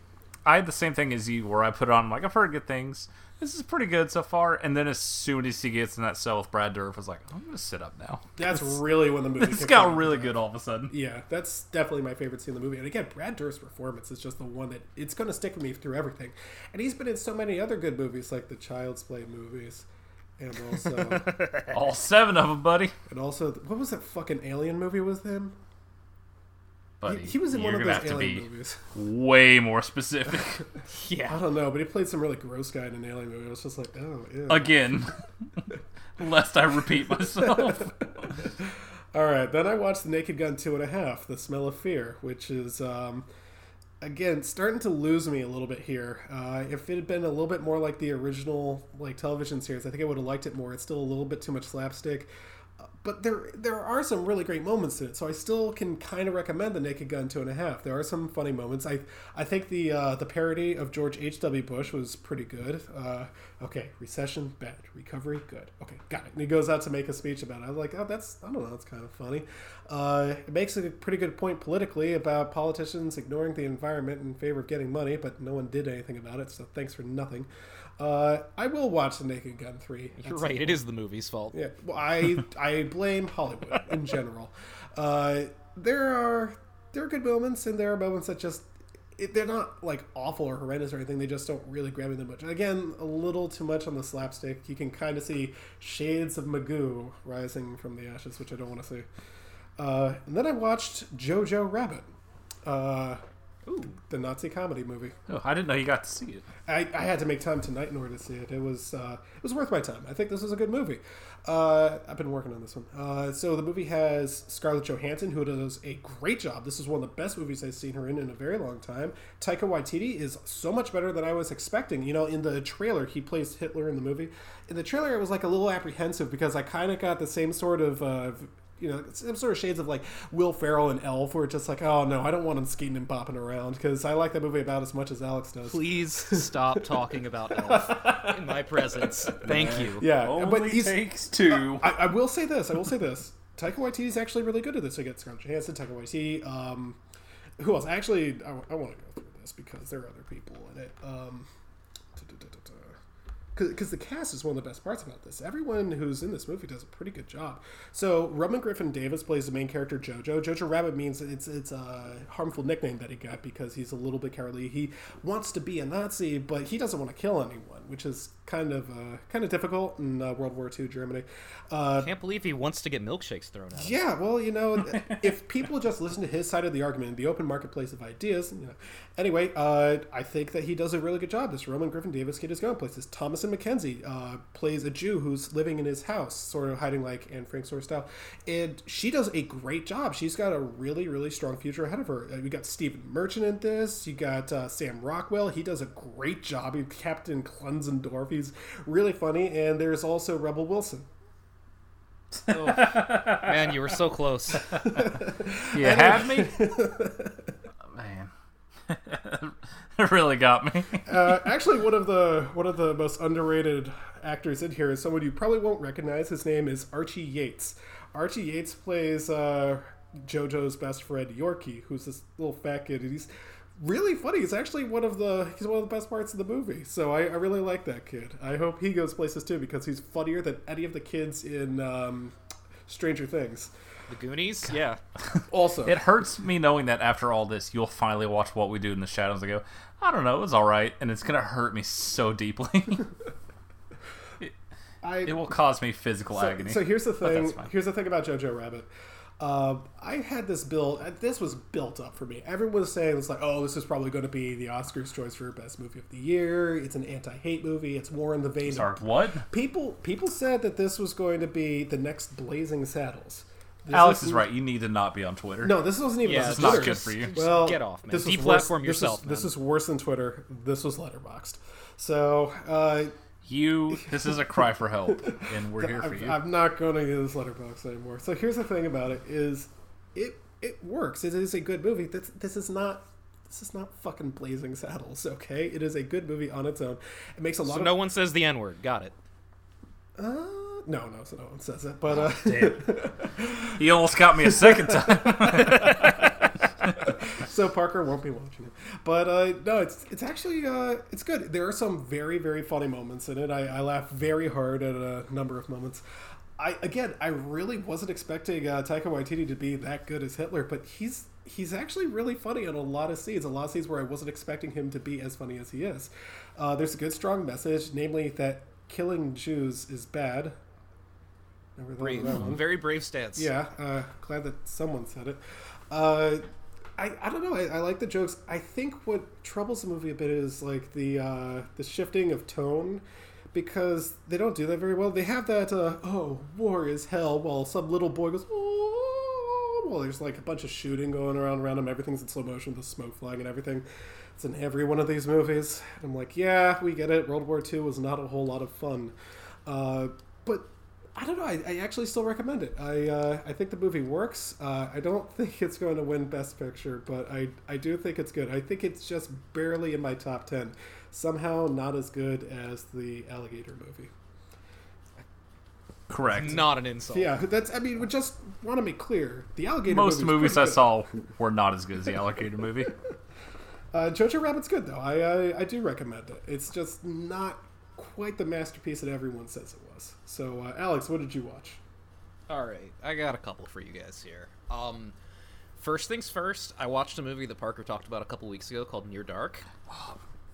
F: I had the same thing as you, where I put it on. Like, I've heard good things. This is pretty good so far. And then as soon as he gets in that cell with Brad Dourif, I was like, I'm gonna sit up now.
D: That's really when the movie. Kicks
F: got really good all of a sudden.
D: Yeah, that's definitely my favorite scene in the movie. And again, Brad Dourif's performance is just the one that it's going to stick with me through everything. And he's been in so many other good movies, like the Child's Play movies, and also
F: All seven of them, buddy.
D: and also what was that fucking alien movie with him?
F: buddy,
D: he was in one of those
F: have to
D: alien
F: be
D: movies.
F: way more specific.
D: Yeah, I don't know, but he played some really gross guy in an alien movie. I was just like, oh, ew.
F: Again, lest I repeat myself.
D: All right, then I watched The Naked Gun two and a half, The Smell of Fear, which is um, again starting to lose me a little bit here. Uh, if it had been a little bit more like the original like television series, I think I would have liked it more. It's still a little bit too much slapstick. But there, there are some really great moments in it, so I still can kind of recommend the Naked Gun two and a half. There are some funny moments. I, I think the uh, the parody of George H. W. Bush was pretty good. Uh, okay, recession bad, recovery good. Okay, got it. And he goes out to make a speech about it. I was like, oh, that's I don't know, that's kind of funny. Uh, it makes a pretty good point politically about politicians ignoring the environment in favor of getting money, but no one did anything about it. So thanks for nothing. Uh, I will watch the Naked Gun three.
E: You're right. It is the movie's fault.
D: Yeah, well, I I blame Hollywood in general. Uh, there are there are good moments, and there are moments that just it, they're not like awful or horrendous or anything. They just don't really grab me that much. Again, a little too much on the slapstick. You can kind of see shades of Magoo rising from the ashes, which I don't want to see. Uh, and then I watched Jojo Rabbit, uh, the Nazi comedy movie.
F: Oh, I didn't know you got to see it.
D: I, I had to make time tonight in order to see it. It was uh, it was worth my time. I think this was a good movie. Uh, I've been working on this one. Uh, so the movie has Scarlett Johansson, who does a great job. This is one of the best movies I've seen her in in a very long time. Taika Waititi is so much better than I was expecting. You know, in the trailer, he plays Hitler in the movie. In the trailer, I was like a little apprehensive because I kind of got the same sort of. You know, some sort of shades of like Will Ferrell and Elf, where it's just like, oh no, I don't want him skating and bopping around because I like that movie about as much as Alex does.
E: Please stop talking about Elf in my presence. Thank you.
D: Yeah,
F: Only
D: but he's
F: takes two.
D: I, I will say this. I will say this. Taika Waititi is actually really good at this. I get Scarlett Johansson, Taika Waititi. Um, who else? Actually, I, I want to go through this because there are other people in it. Um, because the cast is one of the best parts about this. Everyone who's in this movie does a pretty good job. So Roman Griffin Davis plays the main character Jojo. Jojo Rabbit means it's it's a harmful nickname that he got because he's a little bit cowardly. He wants to be a Nazi, but he doesn't want to kill anyone, which is kind of uh, kind of difficult in uh, World War II Germany. Uh,
E: Can't believe he wants to get milkshakes thrown at him.
D: yeah, well, you know, if people just listen to his side of the argument, the open marketplace of ideas, you know. Anyway, uh, I think that he does a really good job. This Roman Griffin Davis kid is going places. Thomasin McKenzie uh, plays a Jew who's living in his house, sort of hiding like Anne Frank sort of style, and she does a great job. She's got a really, really strong future ahead of her. Uh, we got Stephen Merchant in this. You got uh, Sam Rockwell. He does a great job. He's Captain Klenzendorf. He's really funny. And there's also Rebel Wilson.
E: Oh, man, you were so close.
F: You had me? It really got me.
D: uh, actually, one of the one of the most underrated actors in here is someone you probably won't recognize. His name is Archie Yates. Archie Yates plays uh, JoJo's best friend Yorkie, who's this little fat kid, and he's really funny. He's actually one of the he's one of the best parts of the movie. So I, I really like that kid. I hope he goes places too because he's funnier than any of the kids in um, Stranger Things.
E: The Goonies? Yeah.
D: Also,
F: It hurts me knowing that after all this, you'll finally watch What We Do in the Shadows and go, I don't know, it was all right. And it's going to hurt me so deeply.
D: I
F: it will cause me physical
D: so,
F: agony.
D: So here's the thing. Here's the thing about Jojo Rabbit. Uh, I had this build. uh, This was built up for me. Everyone was saying it's like, oh, this is probably going to be the Oscars' choice for best movie of the year. It's an anti-hate movie. It's more in the vein.
F: Sorry,
D: of
F: what?
D: people people said that this was going to be the next Blazing Saddles. This
F: Alex is right. You need to not be on Twitter.
D: No, this wasn't even.
E: Yeah,
D: this
E: it's
D: is
F: not
D: Twitter.
F: good for you.
D: Well,
E: Get off, man.
D: This was
E: Deplatform
D: worse- this
E: yourself,
D: is- This is worse than Twitter. This was Letterboxd. So uh,
F: You, this is a cry for help, and we're here for
D: I'm,
F: you.
D: I'm not going to use Letterboxd anymore. So here's the thing about it: is it it works. It is a good movie. This this is not. This is not fucking Blazing Saddles, okay? It is a good movie on its own. It makes a lot
E: So
D: of
E: no one says the N word. Got it.
D: Uh, no, no, so no one says it. But uh,
F: He almost got me a second time.
D: so Parker won't be watching it. But uh, no, it's it's actually uh, it's good. There are some very very funny moments in it. I, I laughed very hard at a number of moments. I again, I really wasn't expecting uh, Taika Waititi to be that good as Hitler, but he's he's actually really funny in a lot of scenes. A lot of scenes where I wasn't expecting him to be as funny as he is. Uh, there's a good strong message, namely that killing Jews is bad. Never
E: Brave. Very brave stance.
D: Yeah, uh, glad that someone said it. Uh, I, I don't know. I, I like the jokes. I think what troubles the movie a bit is like the uh, the shifting of tone because they don't do that very well. They have that uh, oh war is hell while some little boy goes oh well there's like a bunch of shooting going around around him. Everything's in slow motion, the smoke flying and everything. It's in every one of these movies. And I'm like, yeah, we get it. World War II was not a whole lot of fun, uh, but I don't know. I, I actually still recommend it. I uh, I think the movie works. Uh, I don't think it's going to win Best Picture, but I I do think it's good. I think it's just barely in my top ten. Somehow not as good as the Alligator movie.
F: Correct.
E: Not an insult.
D: Yeah, that's. I mean, we just want to make clear the Alligator.
F: Most
D: movie
F: movies I saw were not as good as the Alligator movie.
D: Uh, Jojo Rabbit's good though. I, I I do recommend it. It's just not quite the masterpiece that everyone says it was. So, uh, Alex, what did you watch?
E: All right, I got a couple for you guys here. Um, first things first, I watched a movie that Parker talked about a couple weeks ago called Near Dark.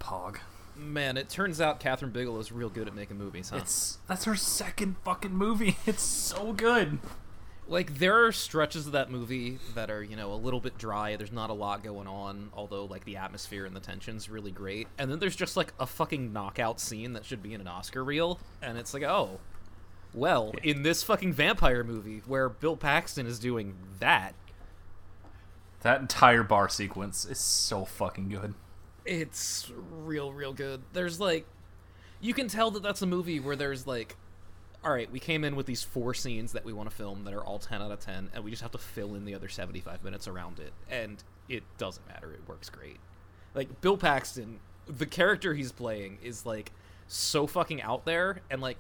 F: Pog.
E: Man, it turns out Kathryn Bigelow is real good at making movies, huh?
F: It's that's her second fucking movie. It's so good.
E: Like there are stretches of that movie that are you know a little bit dry. There's not a lot going on although like the atmosphere and the tension's really great. And then there's just like a fucking knockout scene that should be in an oscar reel and it's like oh well in this fucking vampire movie where bill paxton is doing that.
F: That entire bar sequence is so fucking good.
E: it's real real good. There's like you can tell that that's a movie where there's like all right we came in with these four scenes that we want to film that are all 10 out of 10 and we just have to fill in the other 75 minutes around it and it doesn't matter it works great like bill paxton the character he's playing is like so fucking out there and like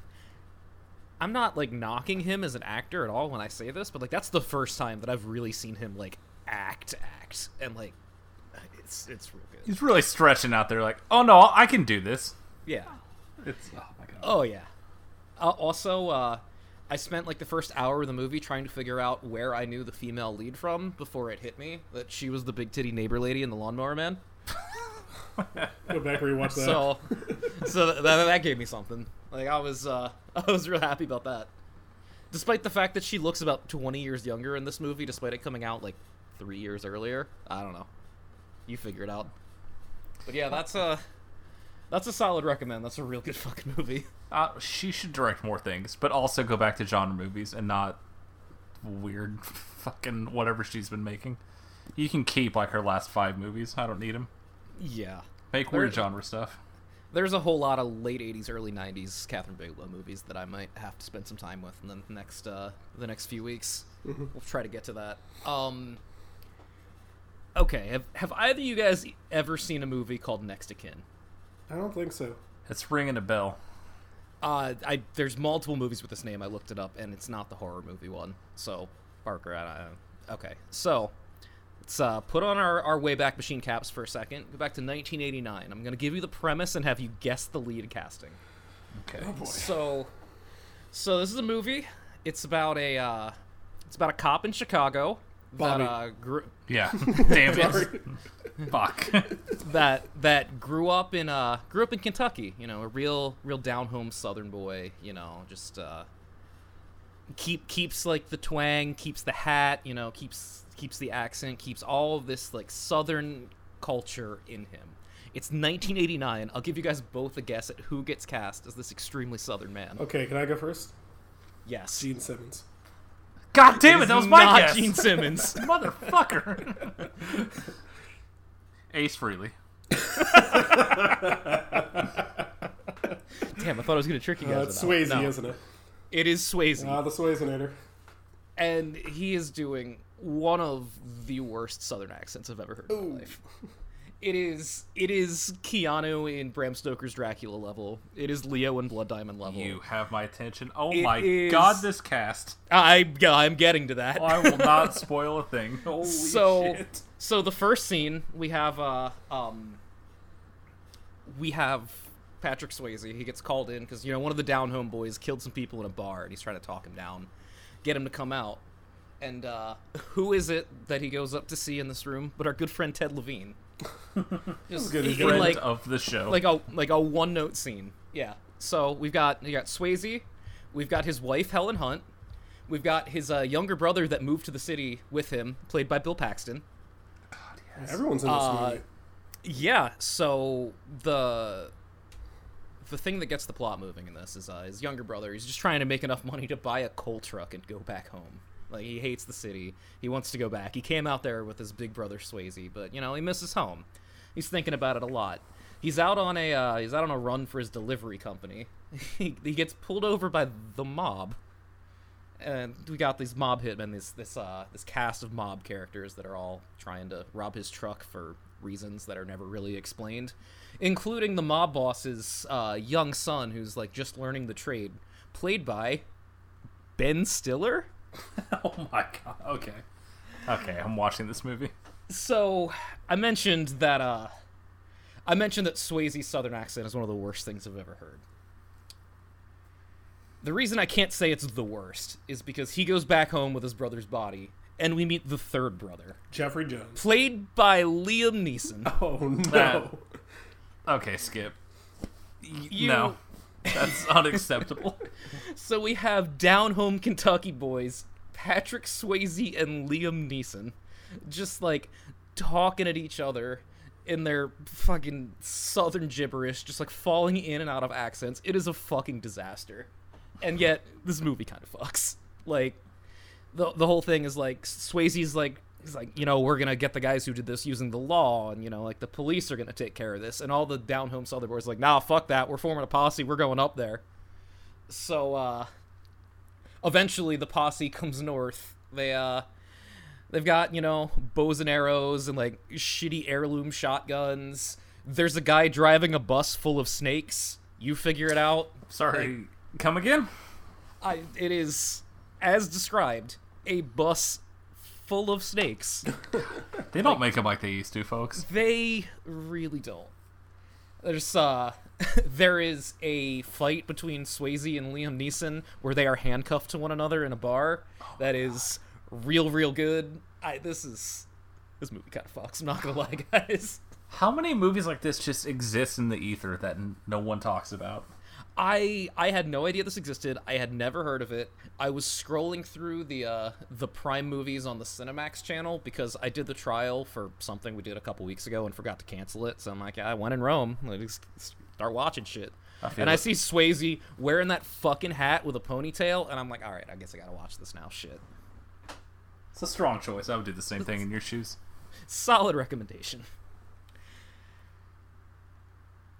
E: i'm not like knocking him as an actor at all when i say this but like that's the first time that i've really seen him like act act and like it's it's real good
F: He's really stretching out there, like, oh no, I can do this.
E: yeah
F: It's oh my god.
E: Oh yeah. Uh, also, uh, I spent like the first hour of the movie trying to figure out where I knew the female lead from before it hit me that she was the big titty neighbor lady in the Lawnmower Man.
D: Go back where you watched that.
E: So, so that, that, gave me something. Like I was, uh, I was real happy about that. Despite the fact that she looks about twenty years younger in this movie, despite it coming out like three years earlier. I don't know. You figure it out. But yeah, that's a that's a solid recommend. That's a real good fucking movie.
F: Uh, she should direct more things, but also go back to genre movies and not weird fucking whatever she's been making. You can keep like her last five movies. I don't need them.
E: Yeah.
F: Make weird
E: There-
F: genre stuff.
E: There's a whole lot of late '80s, early '90s Kathryn Bigelow movies that I might have to spend some time with in the next uh, the next few weeks. We'll try to get to that. Um, okay, have have either of you guys ever seen a movie called Next of Kin?
D: I don't think so.
F: It's ringing a bell.
E: Uh, I there's multiple movies with this name. I looked it up, and it's not the horror movie one. So Parker, I, I, okay. So let's uh, put on our, our way back machine caps for a second. Go back to 1989. I'm gonna give you the premise and have you guess the lead casting.
F: Okay. Oh boy.
E: So, so this is a movie. It's about a uh, it's about a cop in Chicago
D: Bobby.
E: that uh, grew
F: Yeah. Damn it. Fuck.
E: that that grew up in uh grew up in Kentucky. You know, a real real down home Southern boy. You know, just uh, keep keeps like the twang, keeps the hat. You know, keeps keeps the accent, keeps all of this like Southern culture in him. It's 1989. I'll give you guys both a guess at who gets cast as this extremely Southern man.
D: Okay, can I go first?
E: Yes.
D: Gene Simmons.
F: God damn it, that was my
E: not
F: guess.
E: Gene Simmons.
F: Motherfucker. Ace Frehley.
E: Damn, I thought I was gonna trick you guys.
D: Uh, it's
E: that one.
D: Swayze,
E: No.
D: isn't it?
E: It is Swayze,
D: Ah, the Swayzenator.
E: and he is doing one of the worst Southern accents I've ever heard in my life. It is it is Keanu in Bram Stoker's Dracula level. It is Leo in Blood Diamond level.
F: You have my attention. Oh
E: It
F: my
E: is-
F: god, this cast.
E: I yeah, I'm getting to that.
F: I will not spoil a thing. Holy
E: so
F: shit.
E: so the first scene we have uh um we have Patrick Swayze. He gets called in because you know one of the down home boys killed some people in a bar, and he's trying to talk him down, get him to come out. And uh, who is it that he goes up to see in this room? But our good friend Ted Levine. Just
D: good.
E: in,
F: Friend
E: like
F: of the show.
E: like a like a one note scene. Yeah. So we've got we got Swayze, we've got his wife Helen Hunt, we've got his uh, younger brother that moved to the city with him, played by Bill Paxton, God, yes.
D: Everyone's in this
E: Uh,
D: movie.
E: Yeah, so the the thing that gets the plot moving in this is uh, his younger brother. He's just trying to make enough money to buy a coal truck and go back home. Like he hates the city. He wants to go back. He came out there with his big brother Swayze, but you know he misses home. He's thinking about it a lot. He's out on a uh, he's out on a run for his delivery company. he, he gets pulled over by the mob, and we got these mob hitmen, this this uh this cast of mob characters that are all trying to rob his truck for reasons that are never really explained, including the mob boss's uh, young son, who's like just learning the trade, played by Ben Stiller.
F: oh my god. Okay. Okay, I'm watching this movie.
E: So I mentioned that uh, I mentioned that Swayze's southern accent is one of the worst things I've ever heard. The reason I can't say it's the worst is because he goes back home with his brother's body, and we meet the third brother,
D: Jeffrey Jones.
E: played by Liam Neeson.
D: Oh no.
F: That- Okay, skip. Y-
E: You-
F: No. That's unacceptable.
E: So we have down home Kentucky boys, Patrick Swayze and Liam Neeson, just like talking at each other in their fucking southern gibberish, just like falling in and out of accents. It is a fucking disaster. And yet, this movie kind of fucks. Like, the the whole thing is like Swayze's like he's like you know we're gonna get the guys who did this using the law and you know like the police are gonna take care of this. And all the down home southern boys are like nah fuck that. We're forming a posse. We're going up there. So uh eventually the posse comes north. They uh they've got you know bows and arrows and like shitty heirloom shotguns. There's a guy driving a bus full of snakes. You figure it out.
F: Sorry. Come again?
E: I, it is as described a bus full of snakes
F: They don't make them like they used to, folks.
E: They really don't. There's uh there is a fight between Swayze and Liam Neeson where they are handcuffed to one another in a bar. that is real, real good. I this is this movie kind of fucks. I'm not gonna lie, guys.
F: How many movies like this just exist in the ether that no one talks about?
E: I I had no idea this existed. I had never heard of it. I was scrolling through the uh, the Prime movies on the Cinemax channel because I did the trial for something we did a couple weeks ago and forgot to cancel it. So I'm like, I went in Rome. Let's start watching shit.
F: I
E: and I see Swayze wearing that fucking hat with a ponytail, and I'm like, all right, I guess I gotta watch this now. Shit.
F: It's a strong choice. I would do the same thing in your shoes.
E: Solid recommendation.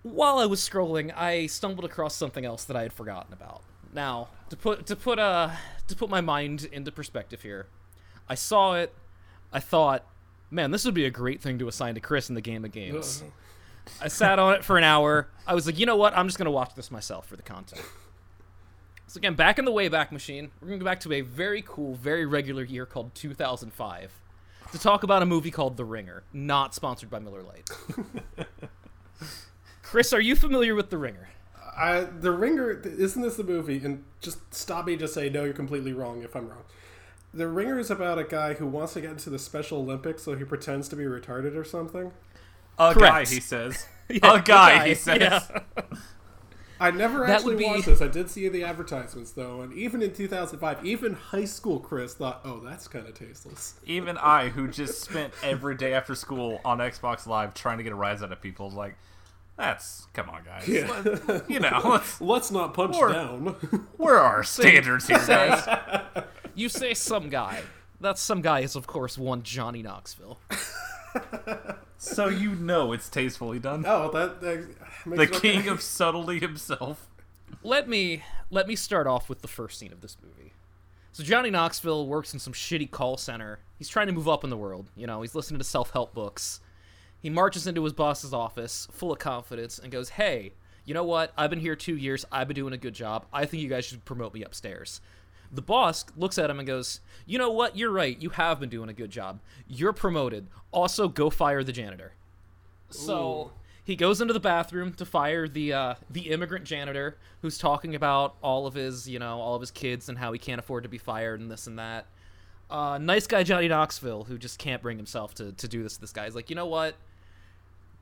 E: While I was scrolling, I stumbled across something else that I had forgotten about. Now, to put to put uh to put my mind into perspective here, I saw it. I thought, man, this would be a great thing to assign to Chris in the game of games. I sat on it for an hour. I was like, you know what? I'm just gonna watch this myself for the content. So again, back in the Wayback Machine, we're gonna go back to a very cool, very regular year called 2005 to talk about a movie called The Ringer, not sponsored by Miller Lite. Chris, are you familiar with The Ringer?
D: I, the Ringer isn't this the movie? And just stop me. Just say no. You're completely wrong if I'm wrong. The Ringer is about a guy who wants to get into the Special Olympics, so he pretends to be retarded or something.
F: A
E: Correct.
F: guy, he says.
E: Yeah,
F: a guy,
E: guy,
F: he says.
E: yeah.
D: I never actually
E: be-
D: watched this. I did see the advertisements though, and even in 2005, even high school Chris thought, "Oh, that's kind of tasteless."
F: Even I, who just spent every day after school on Xbox Live trying to get a rise out of people, like, that's come on, guys.
D: Yeah.
F: Let- you know, let's,
D: Let's not punch
F: Or-
D: down.
F: where are our standards here, guys?
E: You say some guy. That some guy is, of course, one Johnny Knoxville.
F: so you know it's tastefully done.
D: oh, that, that
F: the
D: makes
F: king
D: okay.
F: of subtlety himself.
E: Let me let me start off with the first scene of this movie. So Johnny Knoxville works in some shitty call center. He's trying to move up in the world. You know, he's listening to self-help books. He marches into his boss's office, full of confidence, and goes, "Hey, you know what? I've been here two years. I've been doing a good job. I think you guys should promote me upstairs." The boss looks at him and goes, "You know what? You're right. You have been doing a good job. You're promoted. Also, go fire the janitor." So he goes into the bathroom to fire the uh, the immigrant janitor who's talking about all of his you know all of his kids and how he can't afford to be fired and this and that. Uh, nice guy Johnny Knoxville who just can't bring himself to to do this. to This guy's like, you know what?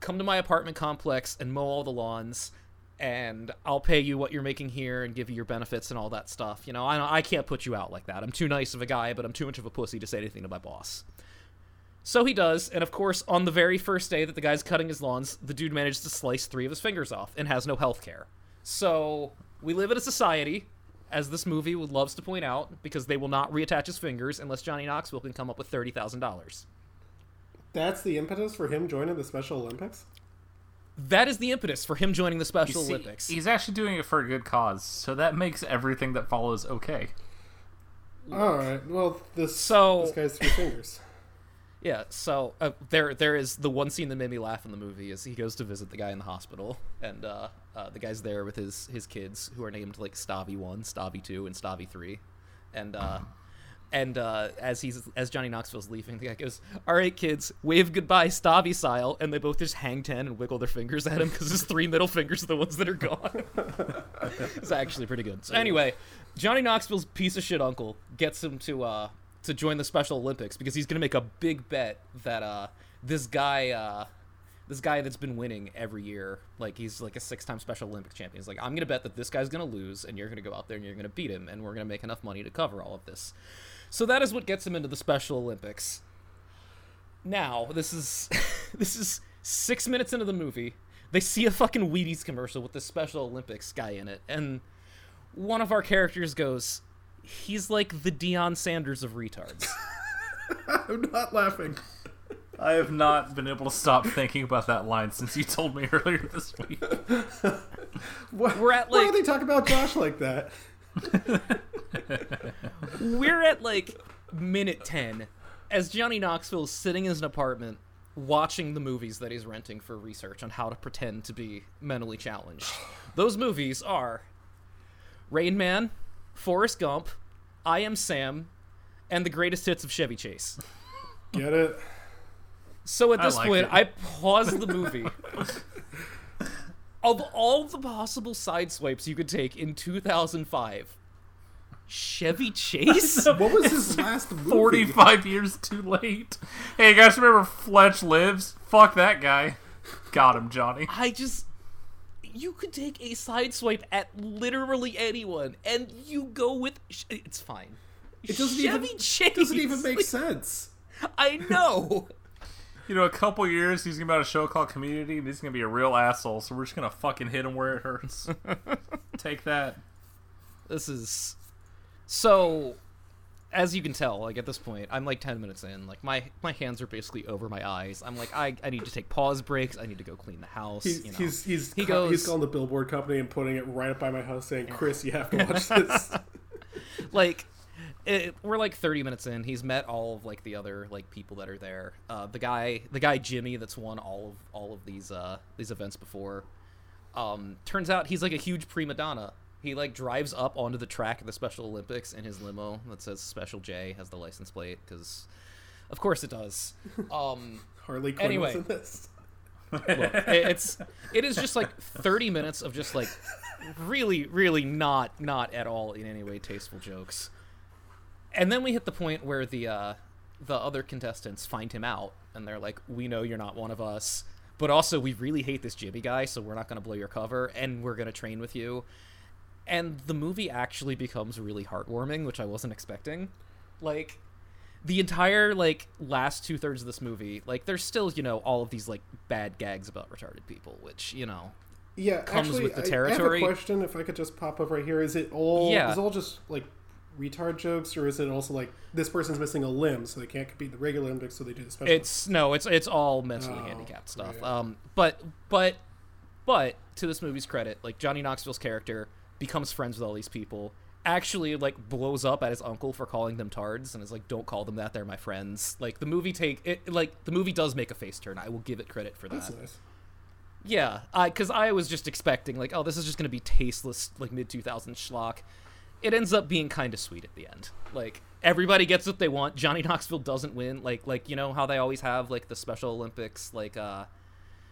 E: Come to my apartment complex and mow all the lawns, and I'll pay you what you're making here and give you your benefits and all that stuff. You know, I I can't put you out like that. I'm too nice of a guy, but I'm too much of a pussy to say anything to my boss. So he does, and of course, on the very first day that the guy's cutting his lawns, the dude manages to slice three of his fingers off and has no health care. So we live in a society, as this movie loves to point out, because they will not reattach his fingers unless Johnny Knoxville can come up with thirty thousand dollars.
D: That's the impetus for him joining the Special Olympics.
E: That is the impetus for him joining the Special
F: see,
E: Olympics.
F: He's actually doing it for a good cause, so that makes everything that follows okay.
D: All right. Well, this
E: So-
D: this guy's three fingers.
E: Yeah, so uh, there there is the one scene that made me laugh in the movie is he goes to visit the guy in the hospital and uh, uh, the guy's there with his his kids who are named like Stavi one, Stavi two, and Stavi three, and uh, and uh, as he's as Johnny Knoxville's leaving, the guy goes, "All right, kids, wave goodbye, Stavi style," and they both just hang ten and wiggle their fingers at him because his three middle fingers are the ones that are gone. it's actually pretty good. So anyway, Johnny Knoxville's piece of shit uncle gets him to uh to join the Special Olympics because he's gonna make a big bet that uh this guy uh this guy that's been winning every year, like he's like a six-time Special Olympic champion. He's like, I'm gonna bet that this guy's gonna lose, and you're gonna go out there and you're gonna beat him, and we're gonna make enough money to cover all of this. So that is what gets him into the Special Olympics. Now, this is this is six minutes into the movie. They see a fucking Wheaties commercial with the Special Olympics guy in it, and one of our characters goes, "He's like the Deion Sanders of retards."
D: I'm not laughing.
F: I have not been able to stop thinking about that line since you told me earlier this week.
D: What,
E: We're at,
D: why
E: like-
D: are they talking about Josh like that?
E: We're at like minute 10 as Johnny Knoxville is sitting in his apartment watching the movies that he's renting for research on how to pretend to be mentally challenged. Those movies are Rain Man, Forrest Gump, I Am Sam, and the greatest hits of Chevy Chase.
D: Get it?
E: So at
F: I
E: this
F: like
E: point,
F: it.
E: I pause the movie. of all the possible side swipes you could take in 2005, Chevy Chase?
D: What was his last movie?
F: 45 years too late. Hey, you guys remember Fletch Lives? Fuck that guy. Got him, Johnny.
E: I just. You could take a side swipe at literally anyone, and you go with. It's fine.
D: It doesn't
E: Chevy
D: even
E: Chase.
D: doesn't even make
E: Like,
D: sense.
E: I know.
F: You know, a couple years he's gonna be on a show called Community, and he's gonna be a real asshole. So we're just gonna fucking hit him where it hurts. Take that.
E: This is so. As you can tell, like at this point, I'm like ten minutes in. Like my my hands are basically over my eyes. I'm like I, I need to take pause breaks. I need to go clean the house.
D: He's
E: you know.
D: he's he's
E: he
D: ca-
E: goes
D: he's calling the billboard company and putting it right up by my house, saying, "Chris, you have to watch this."
E: like it, we're like 30 minutes in. He's met all of like the other like people that are there. Uh the guy the guy jimmy that's won all of all of these uh these events before um turns out he's like a huge prima donna. He like drives up onto the track of the special olympics in his limo that says special j has the license plate because of course it does. Um
D: Harley Quinn
E: Anyway.
D: in this.
E: look, it's it is just like 30 minutes of just like really really not not at all in any way tasteful jokes and then we hit the point where the uh the other contestants find him out and they're like we know you're not one of us but also we really hate this jimmy guy so we're not going to blow your cover and we're going to train with you and the movie actually becomes really heartwarming which i wasn't expecting like the entire like last two thirds of this movie, like there's still you know all of these like bad gags about retarded people, which you know
D: Yeah,
E: comes
D: actually,
E: with the territory.
D: I, have a question. If I could just pop up right here, is it all?
E: Yeah.
D: Is it all just like retard jokes, or is it also like this person's missing a limb, so they can't compete in the regular Olympics, so they do the special?
E: it's no, it's it's all mentally
D: Oh,
E: handicapped stuff.
D: right.
E: Um, but but but to this movie's credit, like Johnny Knoxville's character becomes friends with all these people. Actually, like blows up at his uncle for calling them tards, and is like, "Don't call them that. They're my friends." Like the movie take it, like the movie does make a face turn. I will give it credit for that. Yeah, because I was just expecting like, oh, this is just gonna be tasteless like mid 2000s schlock. It ends up being kind of sweet at the end. Like everybody gets what they want. Johnny Knoxville doesn't win. Like like you know how they always have like the Special Olympics like uh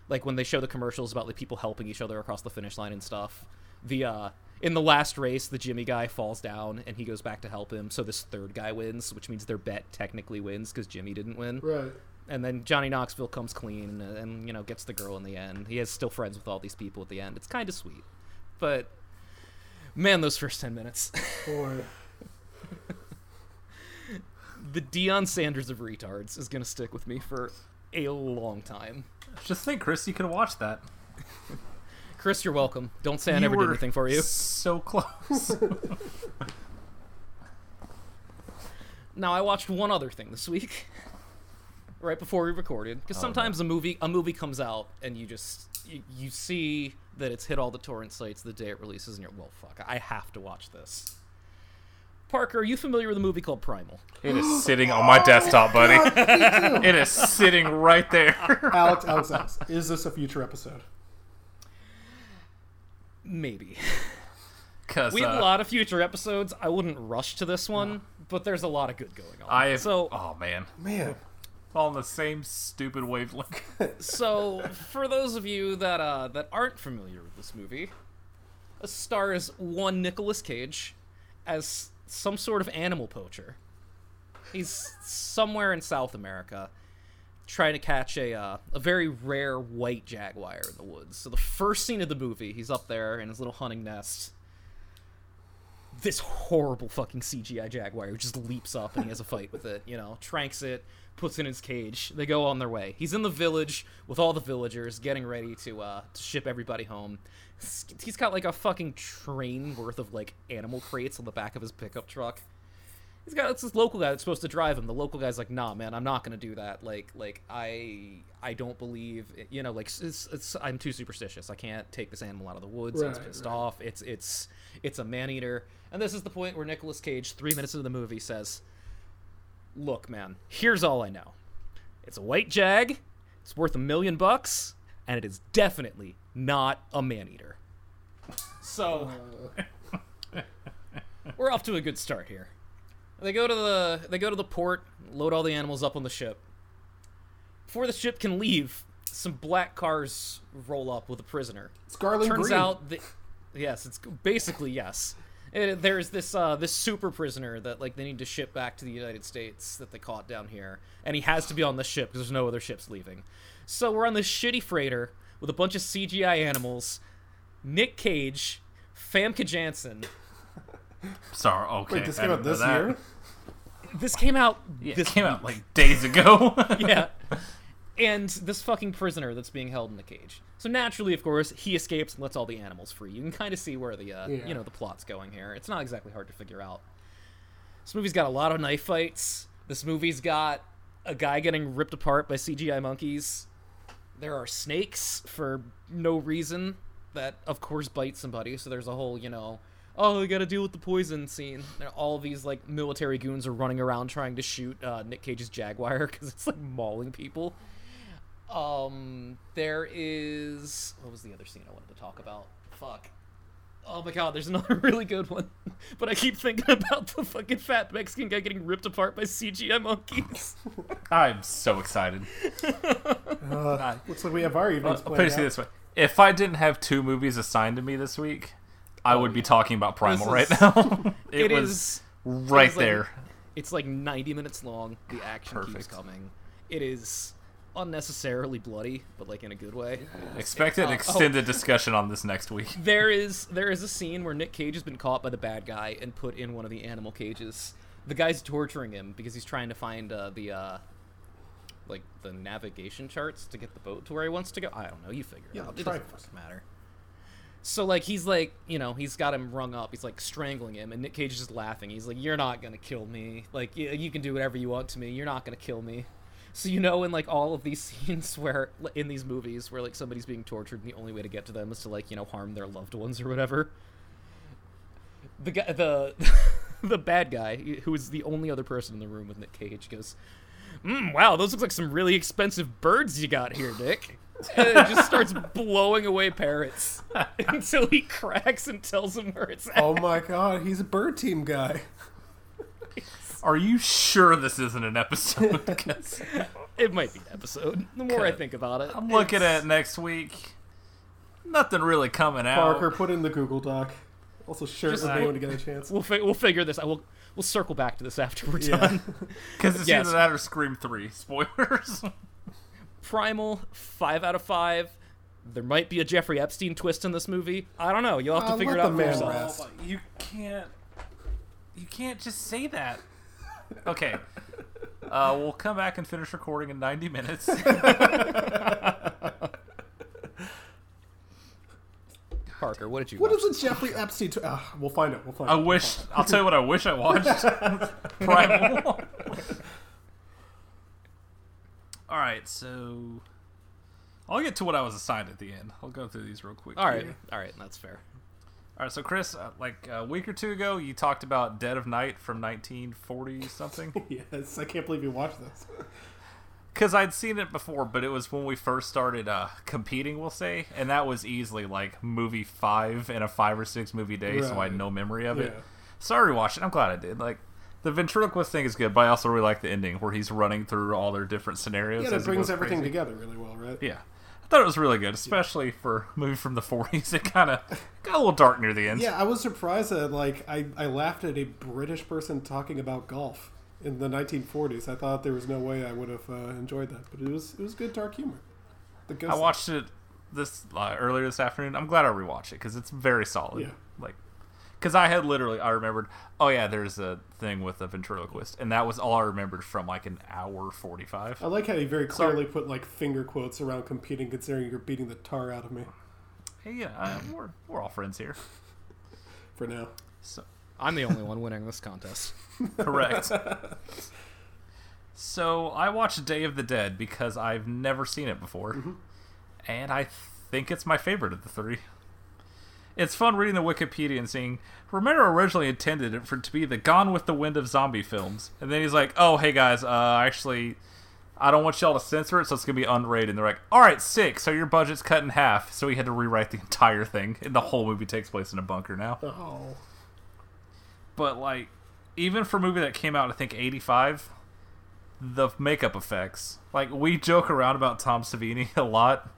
E: like when they show the commercials about like people helping each other across the finish line and stuff. The uh in the last race, the Jimmy guy falls down and he goes back to help him. So this third guy wins, which means their bet technically wins because Jimmy didn't win
D: Right.
E: and then Johnny Knoxville comes clean and, and you know gets the girl in the end. He is still friends with all these people at the end. It's kind of sweet, but man, those first ten minutes.
D: Boy.
E: the Deion Sanders of retards is gonna stick with me for a long time.
F: Just think, Chris, you could have watched that.
E: Chris, you're welcome. Don't say I
F: You
E: never did anything for you.
F: So close.
E: Now I watched one other thing this week, right before we recorded, because
F: Oh,
E: sometimes a movie a movie comes out and you just you, you see that it's hit all the torrent sites the day it releases, and you're well, fuck, I have to watch this. Parker, are you familiar with a movie called Primal?
F: It is sitting on my desktop, buddy. it is sitting right there.
D: Alex, Alex, Alex, is this a future episode?
E: Maybe.
F: Because
E: We have
F: uh,
E: a lot of future episodes. I wouldn't rush to this one, but there's a lot of good going on.
F: I have,
E: so
F: oh man,
D: Man,
F: all on the same stupid wavelength.
E: so for those of you that uh, that aren't familiar with this movie, it stars one Nicolas Cage as some sort of animal poacher. He's somewhere in South America trying to catch a uh, a very rare white jaguar in the woods. So the first scene of the movie, he's up there in his little hunting nest. This horrible fucking CGI jaguar just leaps up and he has a fight with it, you know, tranks it, puts in his cage. They go on their way. He's in the village with all the villagers, getting ready to uh, to ship everybody home. He's got like a fucking train worth of like animal crates on the back of his pickup truck. He's got it's this local guy that's supposed to drive him. The local guy's like, "Nah, man, I'm not gonna do that. Like, like I, I don't believe, you know, like it's, it's I'm too superstitious. I can't take this animal out of the woods. it's pissed
D: right.
E: off. It's, it's, it's a man eater." And this is the point where Nicolas Cage, three minutes into the movie, says, "Look, man, here's all I know. It's a white jag. It's worth a million bucks, and it is definitely not a man eater." So, we're off to a good start here. They go to the they go to the port, load all the animals up on the ship. Before the ship can leave, some black cars roll up with a prisoner.
D: Scarlet
E: Turns
D: Green.
E: out, that, yes, it's basically yes. It, there's this uh, this super prisoner that like they need to ship back to the United States that they caught down here, and he has to be on the ship because there's no other ships leaving. So we're on this shitty freighter with a bunch of CGI animals, Nick Cage, Famke Janssen.
F: Sorry, okay.
D: Wait, this came out this year?
E: This came out.
F: Yeah,
E: this
F: it came out like days ago.
E: yeah. And this fucking prisoner that's being held in the cage. So naturally, of course, he escapes and lets all the animals free. You can kind of see where the uh,
D: Yeah.
E: you know the plot's going here. It's not exactly hard to figure out. This movie's got a lot of knife fights. This movie's got a guy getting ripped apart by CGI monkeys. There are snakes for no reason that, of course, bite somebody. So there's a whole, you know, oh, we got to deal with the poison scene. There- All these like military goons are running around trying to shoot uh, Nick Cage's jaguar because it's like mauling people. Um, there is what was the other scene I wanted to talk about? Fuck. Oh my god, there's another really good one. But I keep thinking about the fucking fat Mexican guy getting ripped apart by CGI monkeys.
F: I'm so excited.
D: Uh, looks like we have our evenings
F: I'll put it
D: out.
F: this way: if I didn't have two movies assigned to me this week, I would be talking about Primal
E: This
F: right now.
E: it
F: was
E: is-
F: right
E: it is like-
F: there.
E: it's like 90 minutes long. The action keeps coming. It is unnecessarily bloody, but like in a good way.
F: Expect an
E: Uh, oh.
F: extended discussion on this next week.
E: There is there is a scene where Nick Cage has been caught by the bad guy and put in one of the animal cages. The guy's torturing him because he's trying to find uh, the uh, like the navigation charts to get the boat to where he wants to go. I don't know. You figure it
D: Yeah,
E: out.
D: the
E: It doesn't fucking matter. So like he's like you know he's got him rung up. He's like strangling him, and Nick Cage is just laughing. He's like, "You're not gonna kill me. Like you, you can do whatever you want to me. You're not gonna kill me." So you know, in like all of these scenes where in these movies where like somebody's being tortured, and the only way to get to them is to like you know harm their loved ones or whatever. The guy, the the bad guy, who is the only other person in the room with Nick Cage, goes, mm, "Wow, those look like some really expensive birds you got here, Nick." and it just starts blowing away parrots until he cracks and tells him where it's at.
D: Oh my god, he's a bird team guy.
F: Are you sure this isn't an episode?
E: It might be an episode. The more I think about it,
F: I'm looking
E: it's-
F: at next week. Nothing really coming out.
D: Parker, put in the Google Doc. Also share it
E: Just-
D: with me when get a chance.
E: We'll fi- we'll figure this. I will. We'll circle back to this after we're
D: Yeah.
E: done.
F: Because it's
E: Yes.
F: either that or Scream 3. Spoilers.
E: Primal, five out of five. There might be a Jeffrey Epstein twist in this movie. I don't know. You'll have to
D: Uh,
E: figure it out for
D: man
E: yourself.
D: rest.
F: you can't. You can't just say that. Okay. Uh, we'll come back and finish recording in 90 minutes.
E: Parker, what did you
D: What
E: watch?
D: is a Jeffrey Epstein? T- uh, we'll find it. We'll find
F: I
D: it.
F: I wish. I'll tell you what I wish I watched. Primal. All right, so I'll get to what I was assigned at the end. I'll go through these real quick.
E: All right,
F: here.
E: all right, that's fair.
F: All right, so Chris, uh, like a week or two ago, you talked about Dead of Night from 1940 something.
D: Yes, I can't believe you watched this.
F: Because I'd seen it before, but it was when we first started uh, competing, we'll say, and that was easily like movie five in a five or six movie day, so I had no memory of it.
D: Yeah.
F: So I rewatched it. I'm glad I did. Like the ventriloquist thing is good, but I also really like the ending where he's running through all their different scenarios.
D: Yeah, it brings everything
F: crazy.
D: together really well, right?
F: Yeah, I thought it was really good, especially for a movie from the 40s. It kind of got a little dark near the end.
D: Yeah, I was surprised that like I, I laughed at a British person talking about golf in the 1940s. I thought there was no way I would have uh, enjoyed that, but it was it was good dark humor. The
F: I watched it this uh, earlier this afternoon. I'm glad I rewatched it because it's very solid.
D: Yeah.
F: Like, because I had literally I remembered. Oh yeah, there's a thing with a ventriloquist, and that was all I remembered from like an hour forty five.
D: I like how you very
F: So-
D: clearly put like finger quotes around competing, considering you're beating the tar out of me
F: Hey, yeah, I, we're we're all friends here.
D: for now.
F: So
E: I'm the only one winning this contest.
F: correct. so I watched Day of the Dead because I've never seen it before, mm-hmm. and I think it's my favorite of the three. It's fun reading the Wikipedia and seeing Romero originally intended it for to be the Gone with the Wind of zombie films, and then he's like, "Oh, hey guys, uh, actually, I don't want y'all to censor it, so it's gonna be unrated." And they're like, "All right, sick. So your budget's cut in half." So he had to rewrite the entire thing, and the whole movie takes place in a bunker now.
D: Oh,
F: But like, even for a movie that came out, I think '85, the makeup effects. Like we joke around about Tom Savini a lot.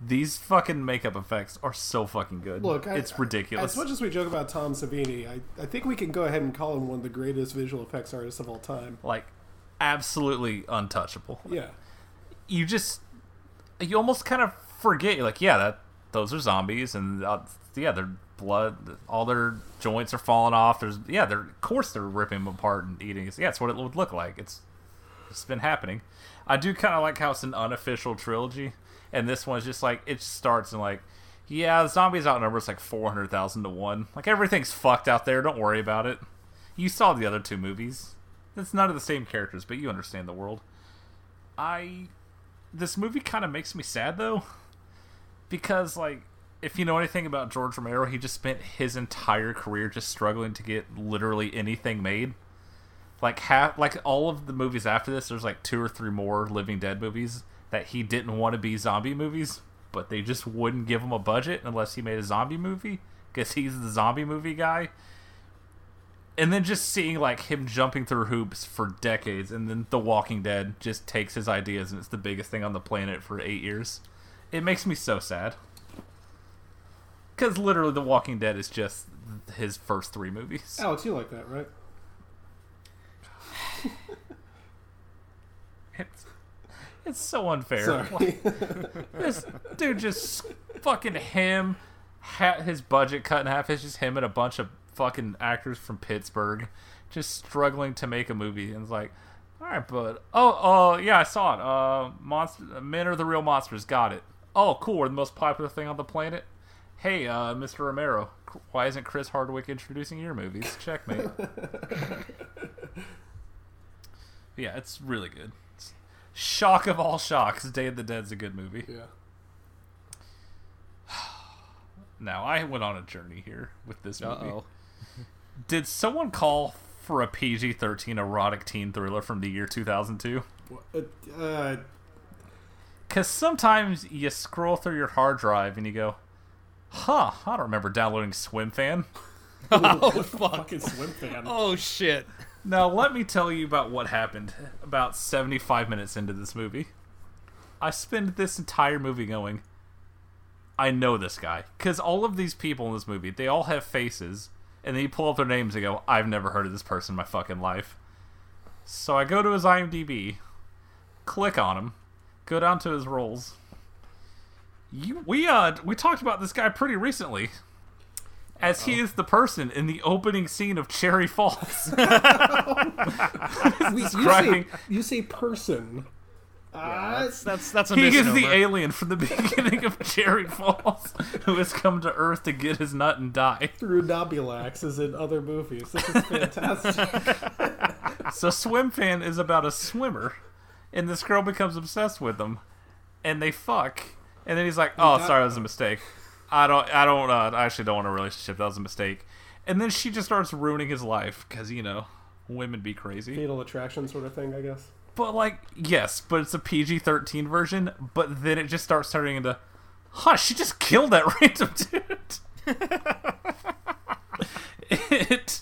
F: These fucking makeup effects are so fucking good.
D: look, I,
F: it's ridiculous.
D: As much as we joke about Tom Savini, I, I think we can go ahead and call him one of the greatest visual effects artists of all time.
F: like, absolutely untouchable.
D: Yeah,
F: You just, you almost kind of forget. You're like, yeah, that those are zombies, and uh, yeah, their blood, all their joints are falling off. There's, yeah, they're of course they're ripping them apart and eating. Yeah, it's what it would look like. It's it's been happening. I do kind of like how it's an unofficial trilogy, and this one's just like it starts and like, yeah, the zombies outnumber us like four hundred thousand to one. Like everything's fucked out there. Don't worry about it. You saw the other two movies. It's none of the same characters, but you understand the world. I this movie kind of makes me sad though, because like if you know anything about George Romero, he just spent his entire career just struggling to get literally anything made like half like all of the movies after this there's like two or three more living dead movies that he didn't want to be zombie movies but they just wouldn't give him a budget unless he made a zombie movie because he's the zombie movie guy. And then just seeing like him jumping through hoops for decades and then the walking dead just takes his ideas and it's the biggest thing on the planet for eight years. It makes me so sad. Because literally the walking dead is just his first three movies.
D: Alex, you like that, right?
F: It's, so unfair. Like, this dude just fucking him, ha- his budget cut in half. It's just him and a bunch of fucking actors from Pittsburgh just struggling to make a movie. And it's like, all right, bud. Oh, oh, yeah, I saw it. Uh, monster, men are the real monsters. Got it. Oh, cool. We're the most popular thing on the planet. Hey, uh, Mr. Romero, why isn't Chris Hardwick introducing your movies? Checkmate. yeah, it's really good. It's- shock of all shocks, Day of the Dead's a good movie.
D: Yeah.
F: Now, I went on a journey here with this movie.
E: oh.
F: Did someone call for a PG 13 erotic teen thriller from the year 2002?
D: Uh, uh,
F: Because sometimes you scroll through your hard drive and you go, huh, I don't remember downloading Swim Fan.
E: Oh fuck.
D: fucking swim fan.
E: Oh shit.
F: Now, let me tell you about what happened about 75 minutes into this movie. I spend this entire movie going, I know this guy. Because all of these people in this movie, they all have faces, and then you pull up their names and go, I've never heard of this person in my fucking life. So I go to his IMDb, click on him, go down to his roles. You, we uh we talked about this guy pretty recently. As he is the person in the opening scene of Cherry Falls.
D: you,
F: describing-
D: say, you say person. Uh,
E: That's that's that's a
F: he is the alien from the beginning of Cherry Falls who has come to Earth to get his nut and die.
D: through Nobulax is in other movies. This is fantastic.
F: So Swim Fan is about a swimmer, and this girl becomes obsessed with him, and they fuck, and then he's like, "Oh, sorry, that was a mistake. I don't, I don't, uh, I actually don't want a relationship. That was a mistake." And then she just starts ruining his life because you know, women be crazy.
D: Fatal attraction sort of thing, I guess.
F: But like, yes, but it's a PG thirteen version. But then it just starts turning into, huh? She just killed that random dude. it.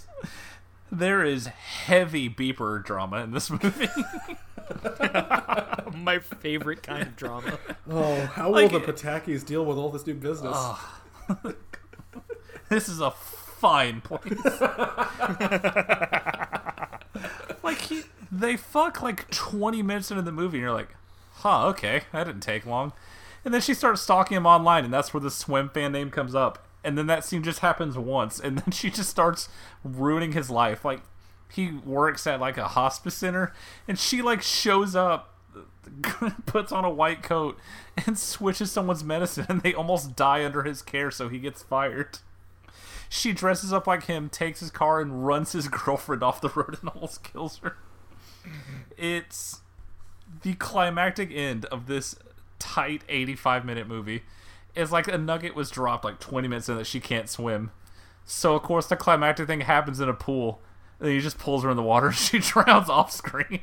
F: There is heavy beeper drama in this movie.
E: My favorite kind of drama.
D: Oh, how
F: Like-
D: will the Patakis deal with all this new business?
F: this is a fine place. like he, they fuck like 20 minutes into the movie, and you're like, huh, okay, that didn't take long. And then she starts stalking him online, and that's where the Swimfan name comes up. And then that scene just happens once, and then she just starts ruining his life. Like he works at like a hospice center, and she like shows up, puts on a white coat, and switches someone's medicine, and they almost die under his care, so he gets fired. She dresses up like him, takes his car, and runs his girlfriend off the road and almost kills her. It's the climactic end of this tight 85 minute movie. Is like a nugget was dropped like 20 minutes in that she can't swim. So, of course, the climactic thing happens in a pool. And he just pulls her in the water and she drowns off screen.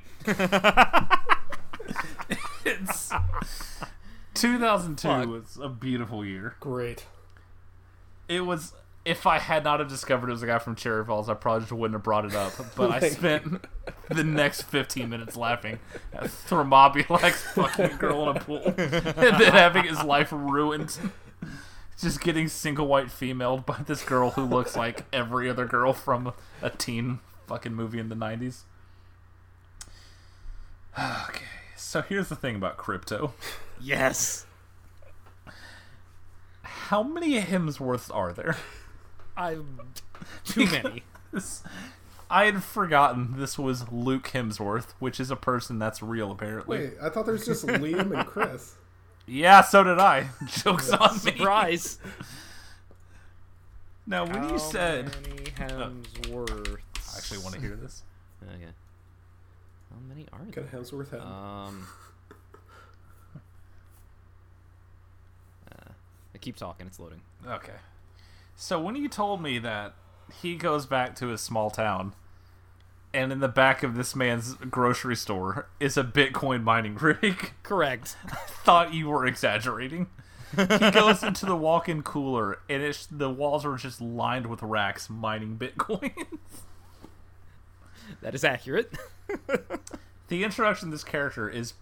F: it's 2002
E: Fuck.
F: was a beautiful year.
D: Great.
F: It was. If I had not have discovered it was a guy from Cherry Falls, I probably just wouldn't have brought it up. But I
D: Like-
F: spent the next 15 minutes laughing at Thermobulax fucking a girl in a pool and then having his life ruined. Just getting single white femaled by this girl who looks like every other girl from a teen fucking movie in the 90s. Okay, so here's the thing about crypto.
E: Yes.
F: How many Hemsworths are there?
E: I'm too many.
F: I had forgotten this was Luke Hemsworth, which is a person that's real apparently.
D: Wait, I thought there was just Liam and Chris.
F: Yeah, so did I. Jokes on me.
E: Surprise.
F: Now, when you said, how
E: many Hemsworths?
F: I actually want to hear this.
E: Okay. How many are
D: Got
E: there?
D: a Hemsworth head.
E: Um. Uh, keep talking. It's loading.
F: Okay. So when you told me that he goes back to his small town, and in the back of this man's grocery store is a Bitcoin mining rig,
E: Correct.
F: I thought you were exaggerating. he goes into the walk-in cooler, and it's the walls are just lined with racks mining Bitcoin.
E: That is accurate.
F: the introduction of this character is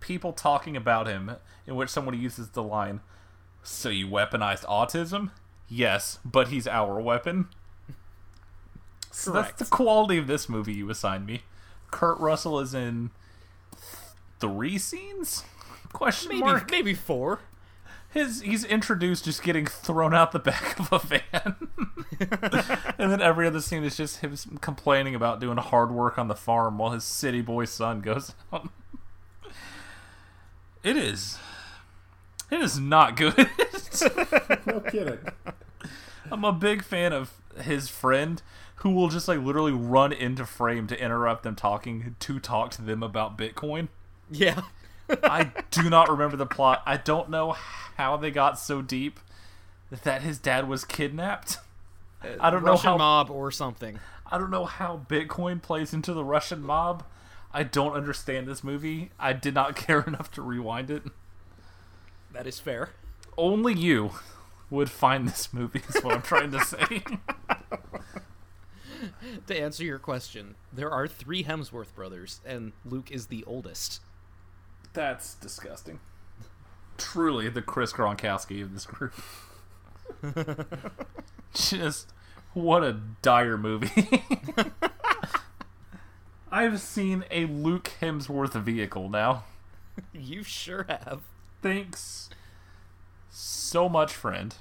F: people talking about him, in which someone uses the line, "So you weaponized autism?" Yes, but he's our weapon. So that's the quality of this movie you assigned me. Kurt Russell is in three scenes? Question
E: maybe
F: mark.
E: maybe four.
F: His he's introduced just getting thrown out the back of a van, and then every other scene is just him complaining about doing hard work on the farm while his city boy son goes out. It is. It is not good.
D: No kidding.
F: I'm a big fan of his friend who will just like literally run into frame to interrupt them talking to talk to them about Bitcoin.
E: Yeah.
F: I do not remember the plot. I don't know how they got so deep that his dad was kidnapped. I don't know how
E: mob or something.
F: I don't know how Bitcoin plays into the Russian mob. I don't understand this movie. I did not care enough to rewind it.
E: That is fair.
F: Only you would find this movie is what I'm trying to say.
E: To answer your question, there are three Hemsworth brothers, and Luke is the oldest.
F: That's disgusting. Truly the Chris Gronkowski of this group. Just what a dire movie. I've seen a Luke Hemsworth vehicle now.
E: You sure have.
F: Thanks so much, friend.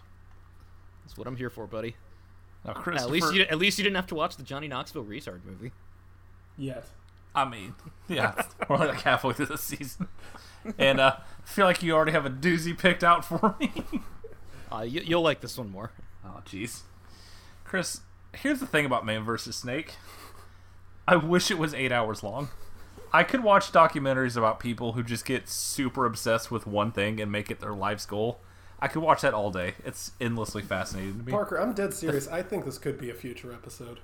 E: That's what I'm here for, buddy.
F: Now,
E: At least you at least you didn't have to watch the Johnny Knoxville retard movie.
D: Yet.
F: I mean, yeah, we're like halfway through the season, and uh, I feel like you already have a doozy picked out for me.
E: Uh, you, you'll like this one more.
F: Oh, jeez. Chris, here's the thing about Man vs. Snake. I wish it was eight hours long. I could watch documentaries about people who just get super obsessed with one thing and make it their life's goal. I could watch that all day. It's endlessly fascinating to me.
D: Parker, I'm dead serious. I think this could be a future episode.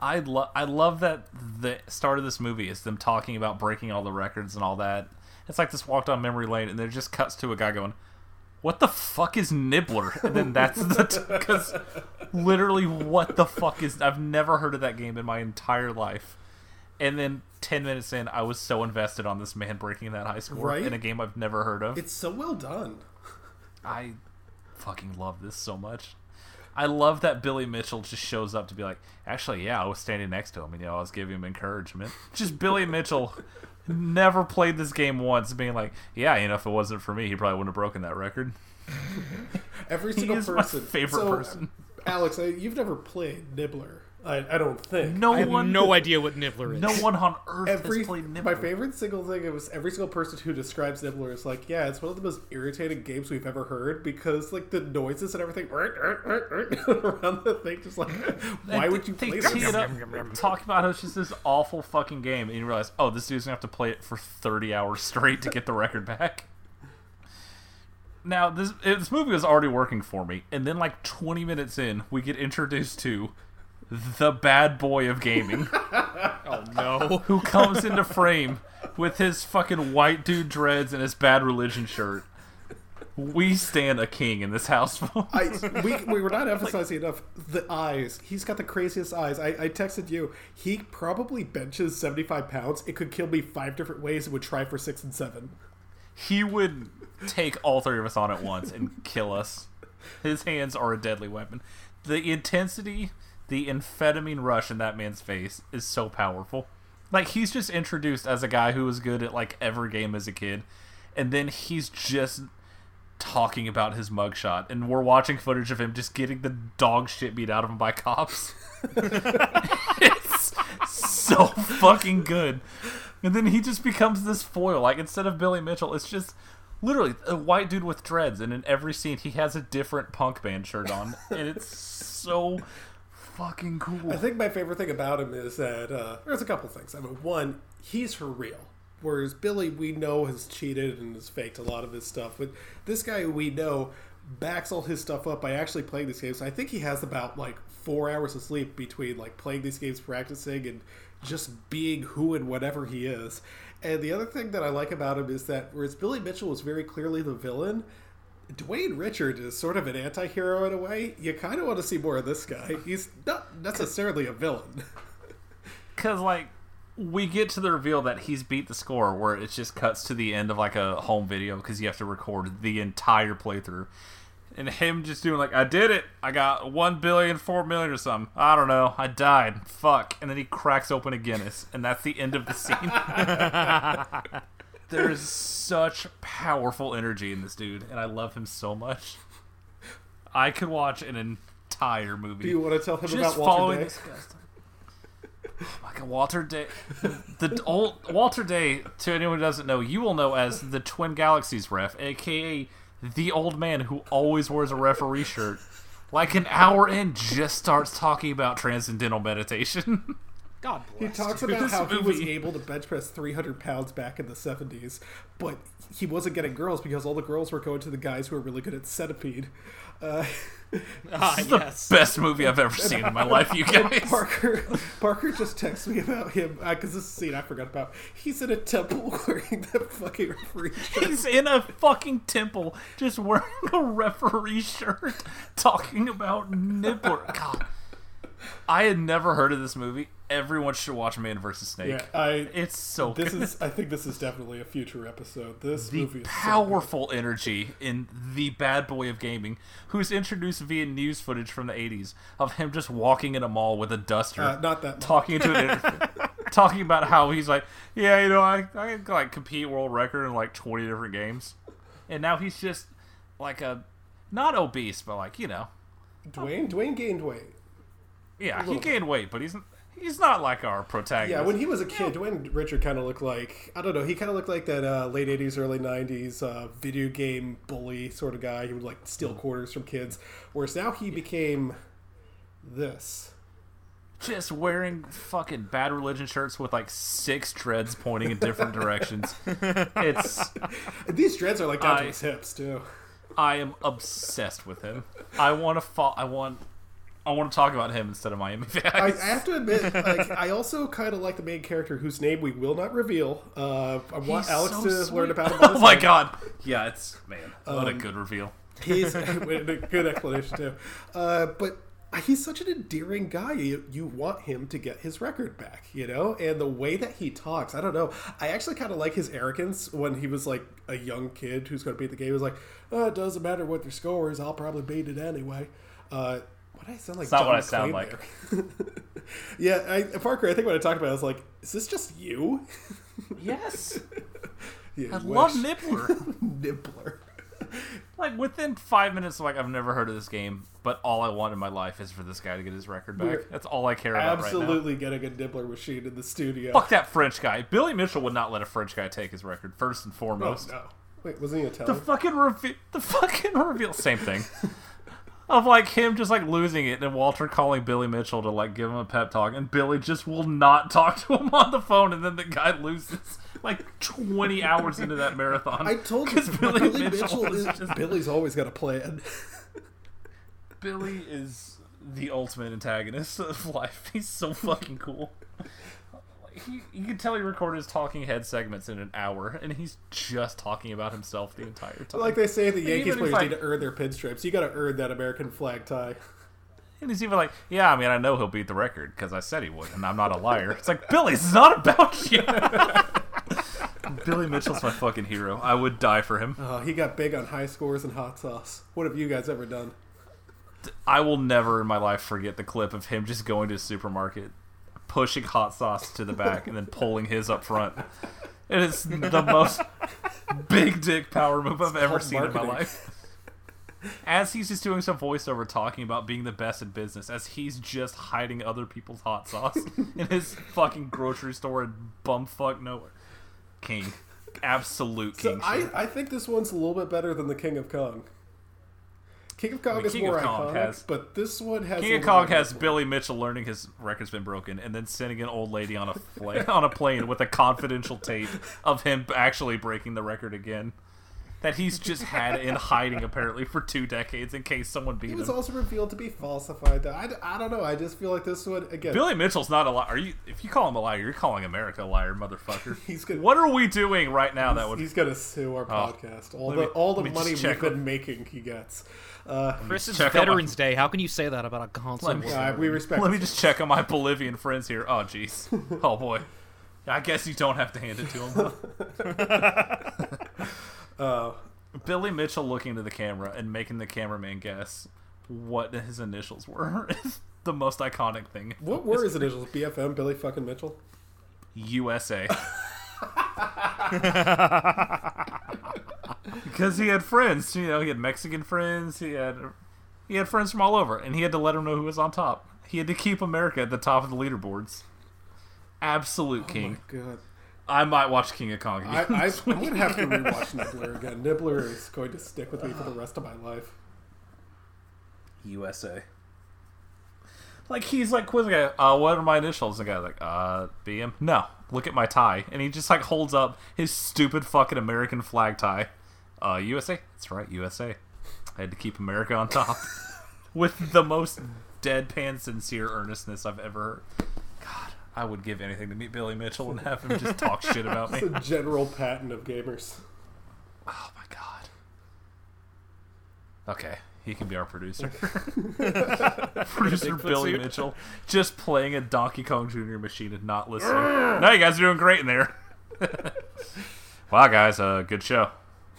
F: I love I love that the start of this movie is them talking about breaking all the records and all that. It's like this walk down memory lane, and then it just cuts to a guy going, "What the fuck is Nibbler?" And then that's the because literally, what the fuck is? I've never heard of that game in my entire life. And then ten minutes in, I was so invested on this man breaking that high score
D: Right?
F: in a game I've never heard of.
D: It's so well done.
F: I fucking love this so much. I love that Billy Mitchell just shows up to be like, actually, yeah, I was standing next to him and you know I was giving him encouragement. Just Billy Mitchell never played this game once, being like, yeah, you know, if it wasn't for me, he probably wouldn't have broken that record.
D: Every single person.
F: favorite
D: So,
F: person.
D: Alex, you've never played Nibbler. I, I don't think.
F: No
E: I have
F: one,
E: no idea what Nibbler is.
F: no one on earth
D: Every
F: has played
D: my favorite single thing was every single person who describes Nibbler is like, yeah, it's one of the most irritating games we've ever heard because like the noises and everything around the thing, just like, why would you
F: they
D: play
F: tee
D: this?
F: it up, talk about how it's just this awful fucking game, and you realize, oh, this dude's gonna have to play it for thirty hours straight to get the record back. Now this this movie was already working for me, and then like twenty minutes in, we get introduced to the bad boy of gaming,
E: Oh no.
F: who comes into frame with his fucking white dude dreads and his bad religion shirt. We stand a king in this house.
D: I, we, we were not emphasizing enough the eyes. He's got the craziest eyes. I, I texted you. He probably benches 75 pounds. It could kill me five different ways and would try for six and seven.
F: he would take all three of us on at once and kill us. His hands are a deadly weapon. The intensity, the amphetamine rush in that man's face is so powerful. Like he's just introduced as a guy who was good at like every game as a kid, and then he's just talking about his mugshot, and we're watching footage of him just getting the dog shit beat out of him by cops. it's so fucking good. And then he just becomes this foil. Like instead of Billy Mitchell, it's just literally a white dude with dreads, and in every scene he has a different punk band shirt on, and it's so fucking cool.
D: I think my favorite thing about him is that uh, there's a couple things. I mean, one, he's for real. Whereas Billy, we know, has cheated and has faked a lot of his stuff. But this guy, we know, backs all his stuff up by actually playing these games. I think he has about like four hours of sleep between like playing these games, practicing, and just being who and whatever he is. And the other thing that I like about him is that whereas Billy Mitchell was very clearly the villain, Dwayne Richard is sort of an anti-hero in a way. You kind of want to see more of this guy. He's not necessarily a villain.
F: Because like we get to the reveal that he's beat the score, where it just cuts to the end of like a home video because you have to record the entire playthrough. And him just doing like, I did it. I got one billion, four million or something. I don't know. I died. Fuck. And then he cracks open a Guinness, and that's the end of the scene. There's such powerful energy in this dude, and I love him so much. I could watch an entire movie.
D: Do you want to tell him
F: just
D: about Walter
F: following
D: Day?
F: Oh my god, Walter Day. The old Walter Day, to anyone who doesn't know, you will know as the Twin Galaxies ref, aka the old man who always wears a referee shirt. Like an hour in, just starts talking about transcendental meditation.
E: God bless.
D: He
E: talks
D: about
F: This
D: how he was able to bench press 300 pounds back in the 70s, but he wasn't getting girls because all the girls were going to the guys who were really good at centipede. Uh,
E: Ah,
F: This is the
E: yes.
F: best movie I've ever seen in my life, you guys.
D: Parker Parker just texts me about him because this scene I forgot about. He's in a temple wearing that fucking referee shirt.
F: He's in a fucking temple, just wearing a referee shirt, talking about Nibbler. God, I had never heard of this movie. Everyone should watch Man vs. Snake.
D: Yeah, I.
F: It's so
D: This
F: good.
D: is. I think this is definitely a future episode. This
F: the
D: movie is so
F: powerful energy in the bad boy of gaming, who's introduced via news footage from the '80s of him just walking in a mall with a duster,
D: Uh, not that
F: talking into an talking about how he's like, yeah, you know, I I can, like compete world record in like 20 different games, and now he's just like a not obese, but like you know.
D: Dwayne. Dwayne gained weight.
F: Yeah, he
D: little
F: gained weight, but he's he's not like our protagonist.
D: Yeah, when he was a kid, Dwayne Richard kind of looked like I don't know. He kind of looked like that uh, late '80s, early '90s uh, video game bully sort of guy. He would like steal quarters from kids. Whereas now he became this.
F: just wearing fucking bad religion shirts with like six dreads pointing in different directions. It's
D: These dreads are like down to his hips too.
F: I am obsessed with him. I want to fall. I want. I want to talk about him instead of Miami Vice.
D: I, I have to admit, like I also kind of like the main character whose name we will not reveal. Uh, I want
F: He's
D: Alex
F: so
D: to
F: sweet.
D: learn about him.
F: Oh my god! Yeah, it's man. What a
D: Um,
F: good reveal.
D: He's a good explanation too. Uh, but he's such an endearing guy. You, you want him to get his record back, you know? And the way that he talks, I don't know. I actually kind of like his arrogance when he was like a young kid who's going to beat the game. He was like, oh, it doesn't matter what their score is. I'll probably beat it anyway. Uh, what do I sound like?
F: It's not what
D: John
F: I sound like.
D: yeah, I, Parker. I think when I talked about, it, I was like, "Is this just you?"
F: Yes.
D: Yeah,
F: I
D: wish.
F: love Nibbler.
D: Nibbler.
F: Like within five minutes, like I've never heard of this game, but all I want in my life is for this guy to get his record back.
D: We're
F: That's all I care about right
D: Absolutely getting a nibbler machine in the studio.
F: Fuck that French guy. Billy Mitchell would not let a French guy take his record first and
D: Oh,
F: foremost.
D: no. Wait, wasn't he
F: The fucking reveal. The fucking reveal. Same thing. Of like him just like losing it and Walter calling Billy Mitchell to like give him a pep talk and Billy just will not talk to him on the phone and then the guy loses like 20 hours into that marathon.
D: I told you,
F: Billy,
D: Billy
F: Mitchell,
D: Mitchell
F: is
D: is
F: just
D: Billy's always got a plan.
F: Billy is the ultimate antagonist of life. He's so fucking cool. He, you can tell he recorded his talking head segments in an hour, and he's just talking about himself the entire time.
D: Like they say, the Yankees players
F: I-
D: need to earn their pinstripes. You got to earn that American flag tie.
F: And he's even like, "Yeah, I mean, I know he'll beat the record because I said he would, and I'm not a liar." It's like, Billy, it's not about you. Billy Mitchell's my fucking hero. I would die for him.
D: Oh, he got big on high scores and hot sauce. What have you guys ever done?
F: I will never in my life forget the clip of him just going to a supermarket, pushing hot sauce to the back, and then pulling his up front. It is the most big dick power move I've ever seen in my life. As he's just doing some voiceover talking about being the best in business, as he's just hiding other people's hot sauce in his fucking grocery store in bumfuck nowhere. King. Absolute
D: So
F: king.
D: I. I think this one's a little bit better than the King of Kong. King of Kong
F: mean,
D: is
F: King
D: more iconic,
F: has-
D: but this one has.
F: King of Kong has
D: more.
F: Billy Mitchell learning his record's been broken, and then sending an old lady on a plane on a plane with a confidential tape of him actually breaking the record again. That he's just had in hiding apparently for two decades in case someone beat
D: It
F: him.
D: was also revealed to be falsified. I, I don't know. I just feel like this would again.
F: Billy Mitchell's not a liar. Are you? If you call him a liar, you're calling America a liar, motherfucker.
D: He's gonna-
F: what are we doing right now that would?
D: He's gonna sue our
F: Oh.
D: podcast. All the
F: me-
D: all the
F: let me just
D: money we've been
F: on-
D: making, he gets. Uh,
E: Chris, it's
F: check my-
E: Veterans Day. How can you say that about a console?
F: Let me-
D: uh, we respect.
F: Let me just check on my Bolivian friends here. Oh, jeez. Oh boy. I guess you don't have to hand it to him.
D: Uh,
F: Billy Mitchell looking to the camera and making the cameraman guess what his initials were is the most iconic thing.
D: what were his initials? BFM, Billy fucking Mitchell.
F: USA. because he had friends, you know, he had Mexican friends, he had he had friends from all over, and he had to let them know who was on top. He had to keep America at the top of the leaderboards. Absolute king.
D: God,
F: I might watch King of Kong
D: I,
F: again.
D: I, I'm gonna have to rewatch Nibbler again. Nibbler is going to stick with me for the rest of my life.
F: USA. Like he's like quizzing guy, uh, what are my initials? And the guy's like, uh, BM. No, look at my tie, and he just like holds up his stupid fucking American flag tie. Uh, USA. That's right, USA. I had to keep America on top with the most deadpan, sincere earnestness I've ever heard. God, I would give anything to meet Billy Mitchell and have him just talk shit about me.
D: It's the general Patton of gamers.
F: Oh my god. Okay, he can be our producer. producer Billy
E: suit.
F: Mitchell, just playing a Donkey Kong Jr. machine and not listening. no, you guys are doing great in there. wow, guys, uh, good show.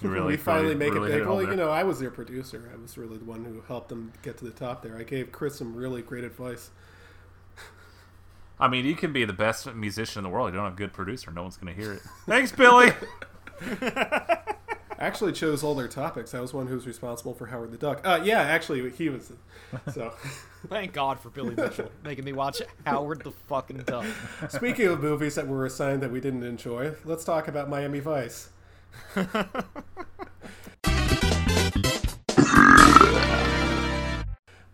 F: You really,
D: we finally
F: really,
D: make
F: really
D: it big.
F: home
D: Well,
F: there.
D: you know, I was their producer. I was really the one who helped them get to the top there. I gave Chris some really great advice.
F: I mean, you can be the best musician in the world. You don't have a good producer. No one's going to hear it. Thanks, Billy.
D: actually chose all their topics. I was one who was responsible for Howard the Duck. Uh, yeah, actually, he was. So,
E: Thank God for Billy Mitchell making me watch Howard the fucking Duck.
D: speaking of movies that were assigned that we didn't enjoy, let's talk about Miami Vice.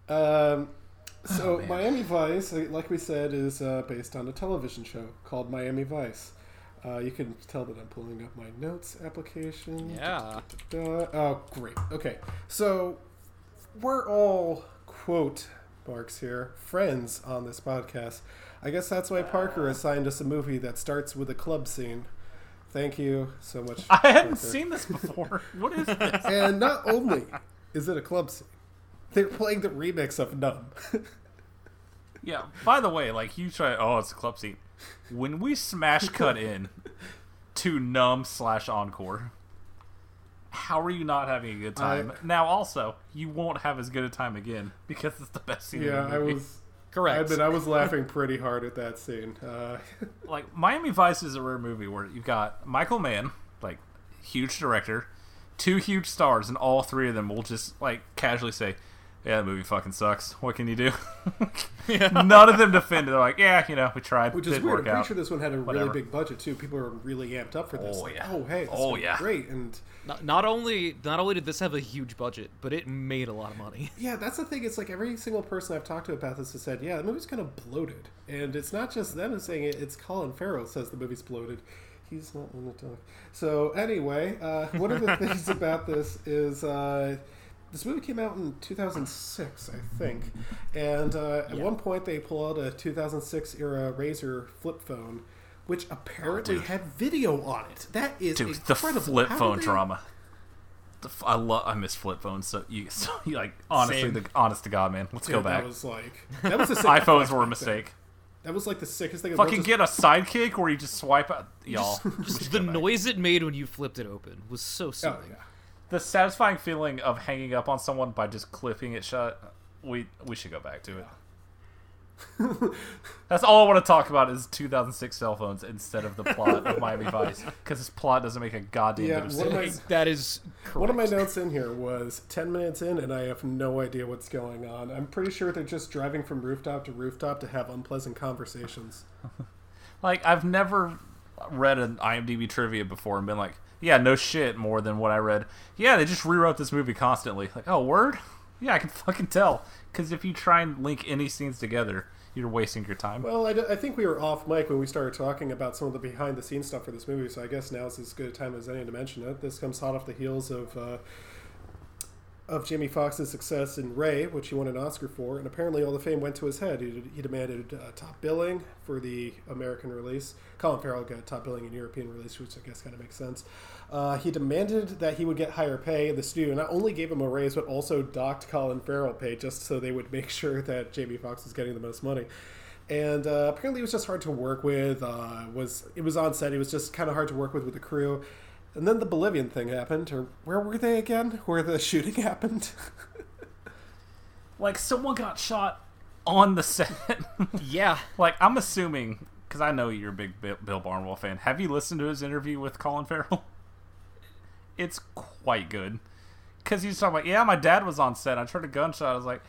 D: um, so Miami Vice, like we said, is uh, based on a television show called Miami Vice. Uh, you can tell that I'm pulling up my notes application.
E: Yeah.
D: Da-da-da-da. Oh, great. Okay, so we're all quote marks here friends on this podcast. I guess that's why Parker assigned us a movie that starts with a club scene. Thank you so much.
F: I hadn't
D: Parker.
F: seen this before. What is this?
D: And not only is it a club scene, they're playing the remix of Numb.
F: Yeah. By the way, like you try. Oh, it's a club scene. When we smash cut in to numb slash encore, how are you not having a good time? now, also, you won't have as good a time again because it's the best scene.
D: yeah,
F: in the
D: I was.
E: Correct.
D: I admit I was laughing pretty hard at that scene. Uh,
F: like Miami Vice is a rare movie where you've got Michael Mann, like huge director, two huge stars, and all three of them will just like casually say, "Yeah, the movie fucking sucks. What can you do?" None of them defended. it. They're like, "Yeah, you know, we tried.
D: which is weird.
F: work
D: I'm pretty
F: out."
D: sure this one had a
F: Whatever.
D: really big budget too. People were really amped up for this.
F: Oh,
D: like,
F: yeah.
D: oh hey, this
F: Oh, yeah.
D: great. And
E: Not, not only not only did this have a huge budget, but it made a lot of money.
D: yeah, that's the thing. It's like every single person I've talked to about this has said, yeah, the movie's kind of bloated. And it's not just them saying it. It's Colin Farrell says the movie's bloated. He's not in the talk. So anyway, uh, one of the things about this is. Uh, this movie came out in 2006, I think, and uh, at one point they pull out a 2006 era Razr flip phone, which apparently
F: Oh,
D: had video on it. That is
F: Dude, the flip
D: How
F: phone
D: did they-
F: drama. The f- I love. I miss flip phones. So you, so you like honestly,
E: Same.
F: the honest to God, man. Let's
D: Dude,
F: go back.
D: That was like that was the sick
F: iPhones were a mistake.
D: then. That was like the sickest thing.
F: Fucking get a sidekick where you just swipe out, y'all. we
E: Just the noise it made when you flipped it open was so
D: Oh,
E: soothing.
D: yeah.
F: The satisfying feeling of hanging up on someone by just clipping it shut. We we should go back to it. That's all I want to talk about is 2006 cell phones instead of the plot of Miami Vice because this plot doesn't make a goddamn
D: Yeah,
F: bit of
D: one of
F: sense.
D: my
E: That is correct.
D: one of my notes in here was ten minutes in, and I have no idea what's going on. I'm pretty sure they're just driving from rooftop to rooftop to have unpleasant conversations.
F: Like I've never read an IMDb trivia before and been like, yeah, no shit, more than what I read. Yeah, they just rewrote this movie constantly. Like, oh, word? Yeah, I can fucking tell. Because if you try and link any scenes together, you're wasting your time.
D: Well, I, d- I think we were off mic when we started talking about some of the behind the scenes stuff for this movie, so I guess now is as good a time as any to mention it. This comes hot off the heels of uh, of Jamie Foxx's success in Ray, which he won an Oscar for, and apparently all the fame went to his head. He, he demanded uh, top billing for the American release. Colin Farrell got top billing in European release, which I guess kind of makes sense. Uh, he demanded that he would get higher pay. The studio not only gave him a raise, but also docked Colin Farrell pay just so they would make sure that Jamie Foxx was getting the most money. And uh, apparently, it was just hard to work with. Uh, was it was on set? It was just kind of hard to work with with the crew. And then the Bolivian thing happened, or where were they again? Where the shooting happened?
F: Like, someone got shot on the set.
E: Yeah.
F: like, I'm assuming, because I know you're a big Bill, Bill Barnwell fan. Have you listened to his interview with Colin Farrell? It's quite good. Because he's talking about, yeah, my dad was on set. I heard a gunshot. I was like,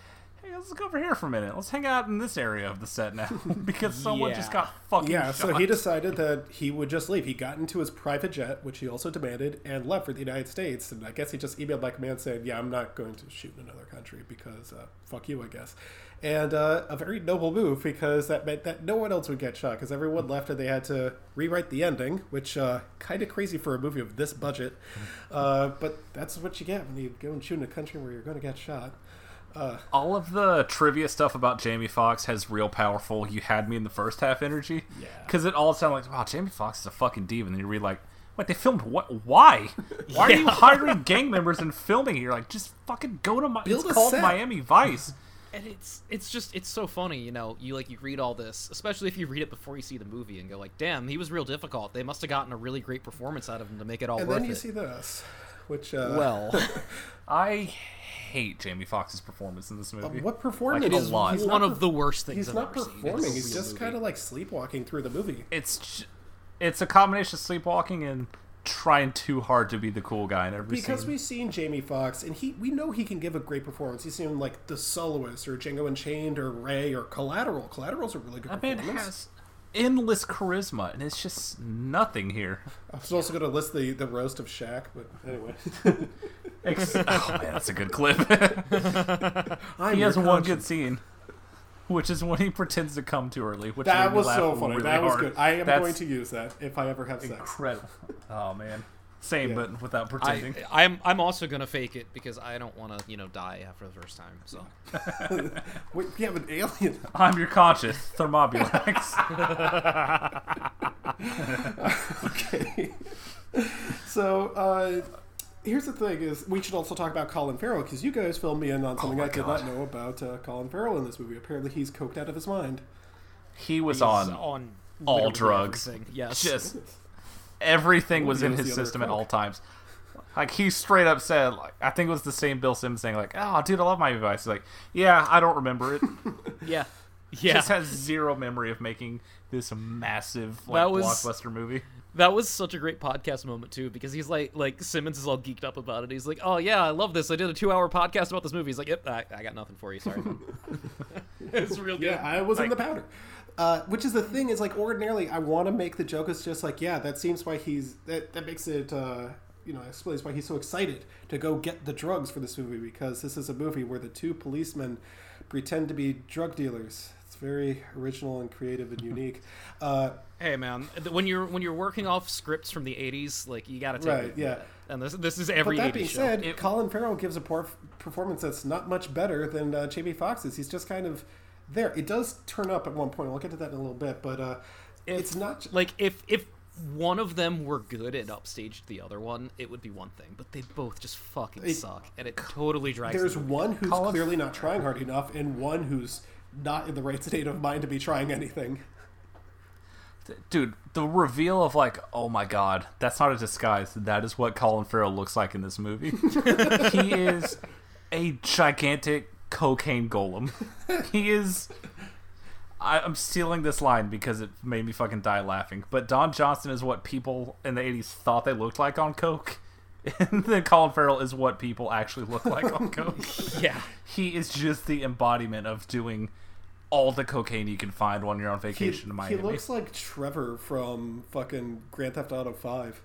F: hey, let's go over here for a minute. Let's hang out in this area of the set now. because someone just got fucking
D: yeah,
F: shot.
D: so he decided that he would just leave. He got into his private jet, which he also demanded, and left for the United States. And I guess he just emailed like a man saying, "Yeah, I'm not going to shoot in another country because uh, fuck you, I guess." And uh, a very noble move because that meant that no one else would get shot because everyone left and they had to rewrite the ending, which uh, kind of crazy for a movie of this budget. Uh, but that's what you get when you go and shoot in a country where you're going to get shot. Uh,
F: All of the trivia stuff about Jamie Foxx has real powerful "you had me in the first half" energy.
D: Yeah.
F: because it all sounded like, "Wow, Jamie Foxx is a fucking diva." And then you read like, "Wait, they filmed what? Why? Why are you hiring gang members and filming You're Like, just fucking go to my.
D: Build
F: it's called
D: set."
F: Miami Vice."
E: and it's it's just it's so funny you know you like you read all this especially if you read it before you see the movie and go like damn he was real difficult they must have gotten a really great performance out of him to make it all
D: and
E: worth
D: then you
E: it
D: see this, which uh,
E: well
F: I hate Jamie Foxx's performance in this movie.
D: what performance?
F: Like,
E: it
F: a
E: is
F: lot.
D: He's
E: one
D: not
E: of the worst things
D: He's
E: I've
D: not
E: ever seen in a
D: performing. He's just kind of like sleepwalking through the movie.
F: It's it's a combination of sleepwalking and trying too hard to be the cool guy in every
D: because
F: scene.
D: we've seen Jamie Foxx and he we know he can give a great performance. He's seen like The Soloist or Django Unchained or Ray or Collateral. Collateral's a really good
F: That man
D: performance.
F: has endless charisma, and it's just nothing here.
D: I was also going to list the the roast of Shaq, but anyway.
F: Ex- oh man, that's a good clip.
D: I'm
F: he
D: your
F: has one good scene, which is when he pretends to come too early. Which
D: That
F: made me
D: was
F: laugh
D: so funny.
F: really
D: that was
F: hard.
D: good. I am
F: That's
D: going to use that if I ever have sex.
F: incredible. Oh man, same,
D: Yeah.
F: but without
E: I,
F: pretending.
E: I'm I'm also gonna fake it because I don't want to you know die after the first time. So
D: Wait, we have an alien.
F: I'm your conscious Thermobulax.
D: okay. so uh, here's the thing: is we should also talk about Colin Farrell because you guys filled me in on something
F: my
D: I did
F: God.
D: not know about uh, Colin Farrell in this movie. Apparently, he's coked out of his mind.
F: he was
E: He's
F: on
E: on
F: all drugs.
E: everything. Yes.
F: Just everything was in his system at all times. Like he straight up said, like I think it was the same Bill Simmons saying, like, "Oh, dude, I love Miami Vice." He's like, "Yeah, I don't remember it."
E: yeah. Yeah.
F: Just has zero memory of making this massive like
E: That was-
F: blockbuster movie.
E: That was such a great podcast moment too, because he's like, like Simmons is all geeked up about it. He's like, "Oh yeah, I love this. I did a two-hour podcast about this movie." He's like, "Yep, I, I got nothing for you. Sorry." it's real good.
D: Yeah, I was in the powder. Uh, which is the thing is like ordinarily I want to make the joke as just like yeah that seems why he's that that makes it uh, you know explains why he's so excited to go get the drugs for this movie because this is a movie where the two policemen pretend to be drug dealers. It's very original and creative and unique. Uh,
E: Hey man, when you're when you're working off scripts from the '80s, like you got to take
D: Right,
E: it.
D: yeah.
E: And this this is every
D: but that
E: 80s
D: being
E: show.
D: said, Colin Farrell gives a por- performance that's not much better than uh, Jamie Foxx's. He's just kind of there. It does turn up at one point. I'll get to that in a little bit, but uh, it's not
E: like if if one of them were good and upstaged the other one, it would be one thing. But they both just fucking
D: It-
E: suck, and it totally drags.
D: There's
E: the
D: one who's clearly not trying hard enough, and one who's not in the right state of mind to be trying anything.
F: Dude, the reveal of like, oh my god, that's not a disguise. That is what Colin Farrell looks like in this movie. he is a gigantic cocaine golem. He is. I, I'm stealing this line because it made me fucking die laughing. But Don Johnson is what people in the '80s thought they looked like on coke, and then Colin Farrell is what people actually look like on coke.
E: Yeah.
F: he is just the embodiment of doing all the cocaine you can find when you're on
D: He,
F: vacation in Miami.
D: he looks like Trevor from fucking Grand Theft Auto Five.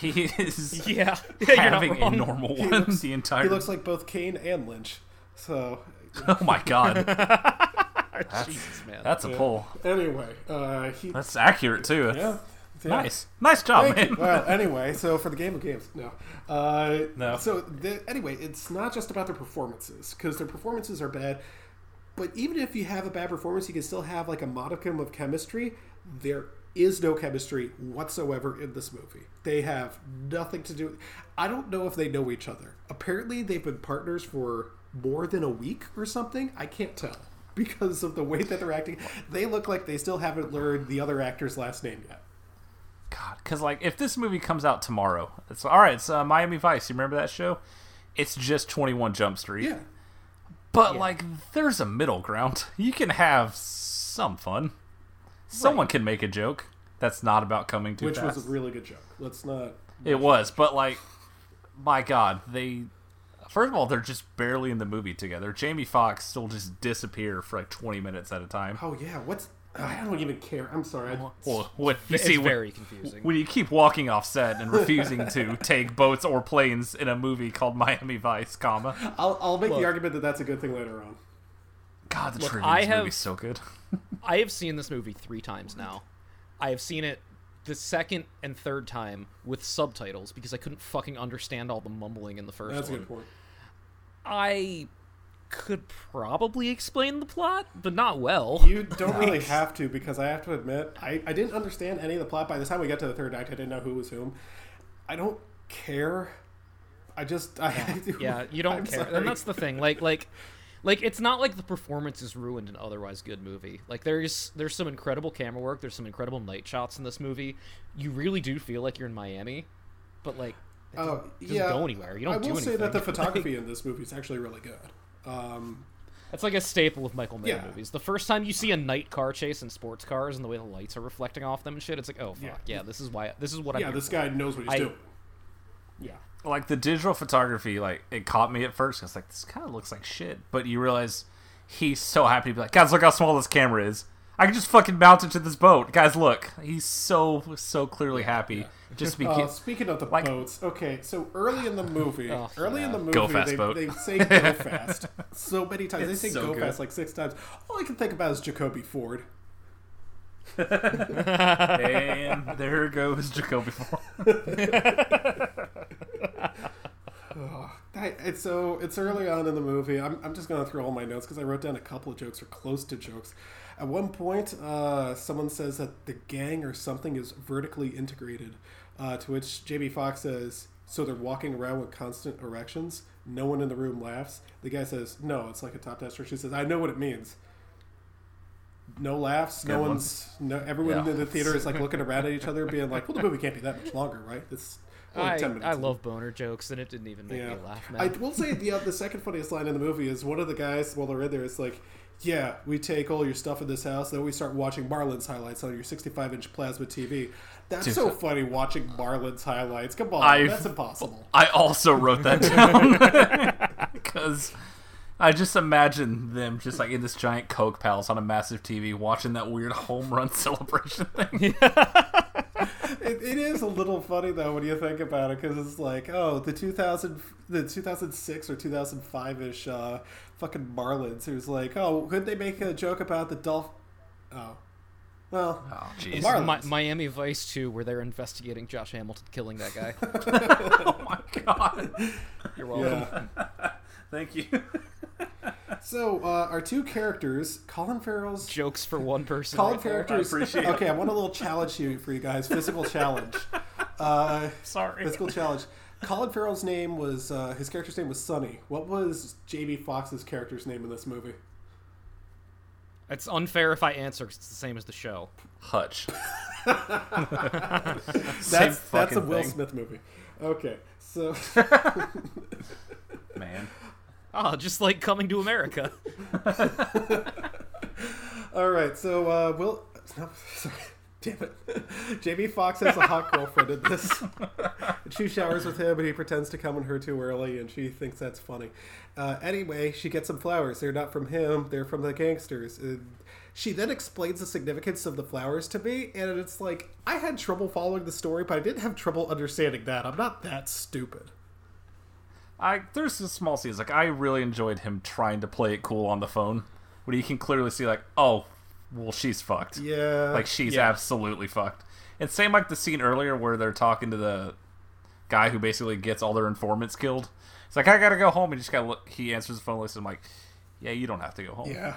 F: He is
E: Yeah. Yeah, you're not
F: having a normal
D: He
F: one
D: looks-
F: the entire.
D: He looks like both Kane and Lynch. So.
F: oh my god, that's,
E: Jesus, man.
F: that's a
D: Yeah.
F: pull.
D: Anyway, uh, he.
F: That's accurate too.
D: Yeah. Yeah.
F: Nice, nice job,
D: Thank
F: man.
D: you. Well, anyway, so for the game of games, no. Uh,
F: No.
D: So the, anyway, it's not just about their performances because their performances are bad. But even if you have a bad performance, you can still have like a modicum of chemistry. There is no chemistry whatsoever in this movie. They have nothing to do. I don't know if they know each other. Apparently, they've been partners for more than a week or something. I can't tell because of the way that they're acting. They look like they still haven't learned the other actor's last name yet.
F: God, because like if this movie comes out tomorrow, it's all right. It's uh, Miami Vice. You remember that show? It's just Twenty One Jump Street.
D: Yeah.
F: But like, there's a middle ground. You can have some fun. Someone can make a joke that's not about coming too
D: which
F: fast.
D: was a really good joke. Let's not.
F: It was, but like, my God, they. First of all, they're just barely in the movie together. Jamie Foxx still just disappear for like twenty minutes at a time.
D: Oh yeah, what's? I don't even care. I'm sorry. I,
F: Well, what you
E: It's
F: see, when-
E: very confusing.
F: when you keep walking off set and refusing to take boats or planes in a movie called Miami Vice, comma.
D: I'll, I'll make
E: Look.
D: the argument that that's a good thing later on.
F: God, the
E: Look,
F: trivia
E: I
F: in this movie's so good.
E: I have seen this movie three times now. I have seen it the second and third time with subtitles because I couldn't fucking understand all the mumbling in the first
D: That's a
E: one.
D: good point.
E: I could probably explain the plot, but not well.
D: You don't really have to because I have to admit I, I didn't understand any of the plot. By the time we got to the third act, I didn't know who was whom. I don't care. I just I
E: yeah, you don't
D: I'm
E: care,
D: sorry.
E: and that's the thing. Like, like, like it's not like the performance is ruined an otherwise good movie. Like, there's there's some incredible camera work. There's some incredible night shots in this movie. You really do feel like you're in Miami, but like,
D: Oh
E: doesn't
D: yeah.
E: go anywhere. You don't
D: I
E: do
D: will
E: anything.
D: say that the photography in this movie is actually really good. Um,
E: It's like a staple of Michael Mann
D: Yeah.
E: movies. The first time you see a night car chase in sports cars and the way the lights are reflecting off them and shit, it's like, oh fuck, yeah, this is why. This is what I'm.
D: yeah,
E: here
D: this
E: for.
D: guy knows what he's
E: I-
D: doing.
E: Yeah.
F: like the digital photography, like it caught me at first. I was like, this kind of looks like shit. But you realize he's so happy to be like, guys, look how small this camera is. I can just fucking mount it to this boat, guys. Look, he's so so clearly happy. Just be
D: Uh, speaking of the
F: like-
D: boats, okay, so early in the movie,
E: Oh,
D: early in the movie,
F: Go fast
D: they,
F: boat.
D: they say go fast so many times.
F: It's
D: they say
F: so
D: go
F: good.
D: fast like six times. All I can think about is Jacoby Ford.
F: and there goes Jacoby Ford.
D: I, it's so it's early on in the movie. I'm, I'm just gonna throw all my notes because I wrote down a couple of jokes or close to jokes. At one point, uh, someone says that the gang or something is vertically integrated, uh, to which JB Fox says, "So they're walking around with constant erections." No one in the room laughs. The guy says, "No, it's like a top tester." She says, "I know what it means." No laughs. No
F: Good one.
D: one's. No, everyone
F: Yeah.
D: in the theater is like looking around at each other, being like, "Well, the movie can't be that much longer, right?" It's only
E: I,
D: 10 minutes
E: I love boner jokes, and it didn't even make me laugh, man.
D: I will say the uh, the second funniest line in the movie is one of the guys while they're in there is like, "Yeah, we take all your stuff in this house, then we start watching Marlins highlights on your 65 inch plasma TV." That's
F: Dude.
D: so funny watching Marlins highlights. Come on,
F: I-
D: that's impossible.
F: I also wrote that down because I just imagine them just like in this giant Coke Palace on a massive TV watching that weird home run celebration thing.
D: It, it is a little funny though when you think about it because it's like, oh, the 2000, the 2006 or 2005 ish uh, fucking Marlins. Who's like, oh, could they make a joke about the Dolph? Oh, well,
F: Oh,
D: the. Marlins.
E: Mi- Miami Vice 2, where they're investigating Josh Hamilton killing that guy.
F: oh my god!
E: You're welcome.
D: Yeah.
F: Thank you.
D: So uh, our two characters, Colin Farrell's
E: Jokes for one person.
D: Colin
E: right there.
D: characters.
F: appreciate it.
D: okay, I want a little challenge here for you guys. Physical challenge. Uh,
F: Sorry.
D: physical challenge. Colin Farrell's name was uh, his character's name was Sonny. What was J.B. Fox's character's name in this movie?
E: It's unfair if I answer 'cause it's the same as the show.
F: Hutch.
D: That's that's a
F: fucking
D: Will
F: thing.
D: Smith movie. Okay, so
F: Man.
E: Oh, just like coming to America.
D: all right, so uh, Will. No, sorry. Damn it. Jamie Foxx has a hot girlfriend in this. she showers with him, and he pretends to come on her too early, and she thinks that's funny. Uh, anyway, she gets some flowers. They're not from him; they're from the gangsters. And she then explains the significance of the flowers to me, and it's like I had trouble following the story, but I didn't have trouble understanding that. I'm not that stupid.
F: I there's some small scenes like I really enjoyed him trying to play it cool on the phone, where you can clearly see like, oh, well, she's fucked.
D: Yeah,
F: Like she's
E: Yeah.
F: absolutely fucked. And same like the scene earlier where they're talking to the guy who basically gets all their informants killed. It's like I gotta go home. And just gotta look. He answers the phone list. And I'm like, yeah, you don't have to go home.
D: yeah.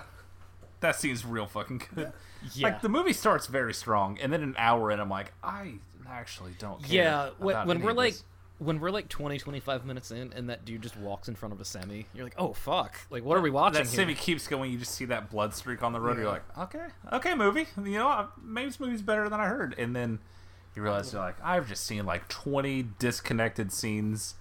F: That scene's real fucking good.
E: Yeah.
F: Like the movie starts very strong, and then an hour in, I'm like, I actually don't care.
E: Yeah, when,
F: about
E: when
F: any
E: we're
F: of
E: like
F: this.
E: When we're like 20 25 minutes in and that dude just walks in front of a semi you're like oh fuck like what are we watching
F: that
E: here?
F: semi keeps going. You just see that blood streak on the road. You're like, okay, okay, movie. You know, maybe this movie's better than I heard. And then you realize you're like, I've just seen like 20 disconnected scenes.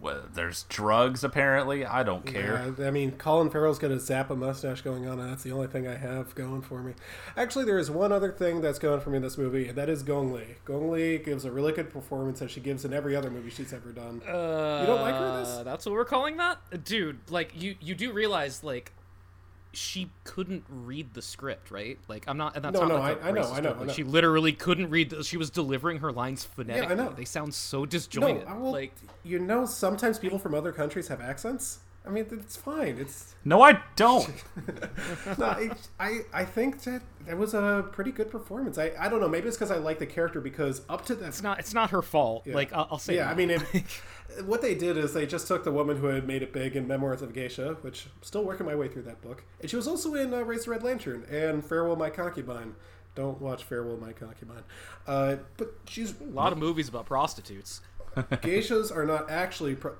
F: Well, There's drugs apparently. I don't care.
D: Yeah, I mean, Colin Farrell's got a Zappa mustache going on, and that's the only thing I have going for me. Actually, there is one other thing that's going for me in this movie, and that is Gong Li. Gong Li gives a really good performance as she gives in every other movie she's ever done.
E: uh,
D: you don't like her in this?
E: that's what we're calling that dude like you you do realize like she couldn't read the script right like i'm not and that's
D: No,
E: not
D: no,
E: like
D: I- I know, I know, I
E: like,
D: know.
E: she literally couldn't read the, she was delivering her lines phonetically I
D: know.
E: they sound so
D: No,
E: disjointed
D: I will,
E: like
D: you know, sometimes people from other countries have accents. I mean, it's fine. It's
F: No, I don't.
D: no, I, I, I think that that was a pretty good performance. I, I don't know. Maybe it's because I like the character because up to that
E: it's not it's not her fault like I'll, I'll say
D: yeah,
E: that.
D: I mean, it, what they did is they just took the woman who had made it big in Memoirs of Geisha, which I'm still working my way through that book, and she was also in uh, Raise the Red Lantern and Farewell My Concubine. Don't watch Farewell My Concubine, uh, but she's
E: a lot of movies about prostitutes
D: geishas are not actually. Pro-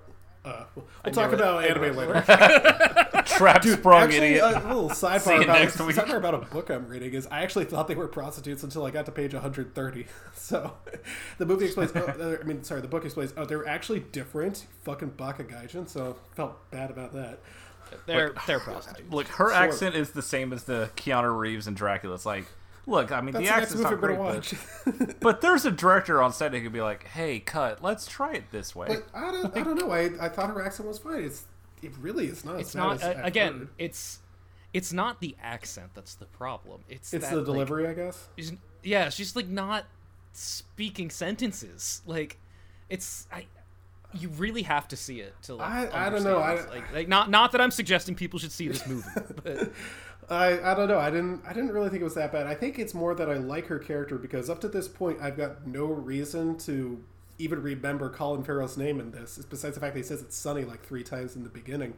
D: uh, we'll we'll talk
E: knew it.
D: about anime later.
F: Trap sprung
D: Actually,
F: idiot.
D: a little
F: See
D: sidebar about,
F: next week.
D: sidebar about a book I'm reading is I actually thought they were prostitutes until I got to page 130. So the movie explains, oh, uh, I mean, sorry, the book explains, oh, they're actually different fucking Bakugaijin, so felt bad about that.
E: They're they're prostitutes.
F: Look, her accent is the same as the Keanu Reeves and Dracula. It's like, look, I mean,
D: That's
F: the
D: the next
F: accent's
D: movie
F: not
D: we're
F: great,
D: gonna
F: but, but there's a director on set who could be like, "Hey, cut, let's try it this way."
D: But I don't, I don't know. I, I thought her accent was fine. It's it really is not.
E: It's
D: as bad
E: not uh, again. It's it's not the accent that's the problem. It's
D: It's
E: that,
D: the
E: like,
D: delivery, I guess.
E: she's- yeah, she's like not speaking sentences. Like it's I. You really have to see it to like.
D: I- I don't know,
E: understand.
D: I-
E: like, like not not that I'm suggesting people should see this movie, but
D: I, I don't know. I didn't I didn't really think it was that bad. I think it's more that I like her character because up to this point I've got no reason to even remember Colin Farrell's name in this, besides the fact that he says it's Sonny like three times in the beginning.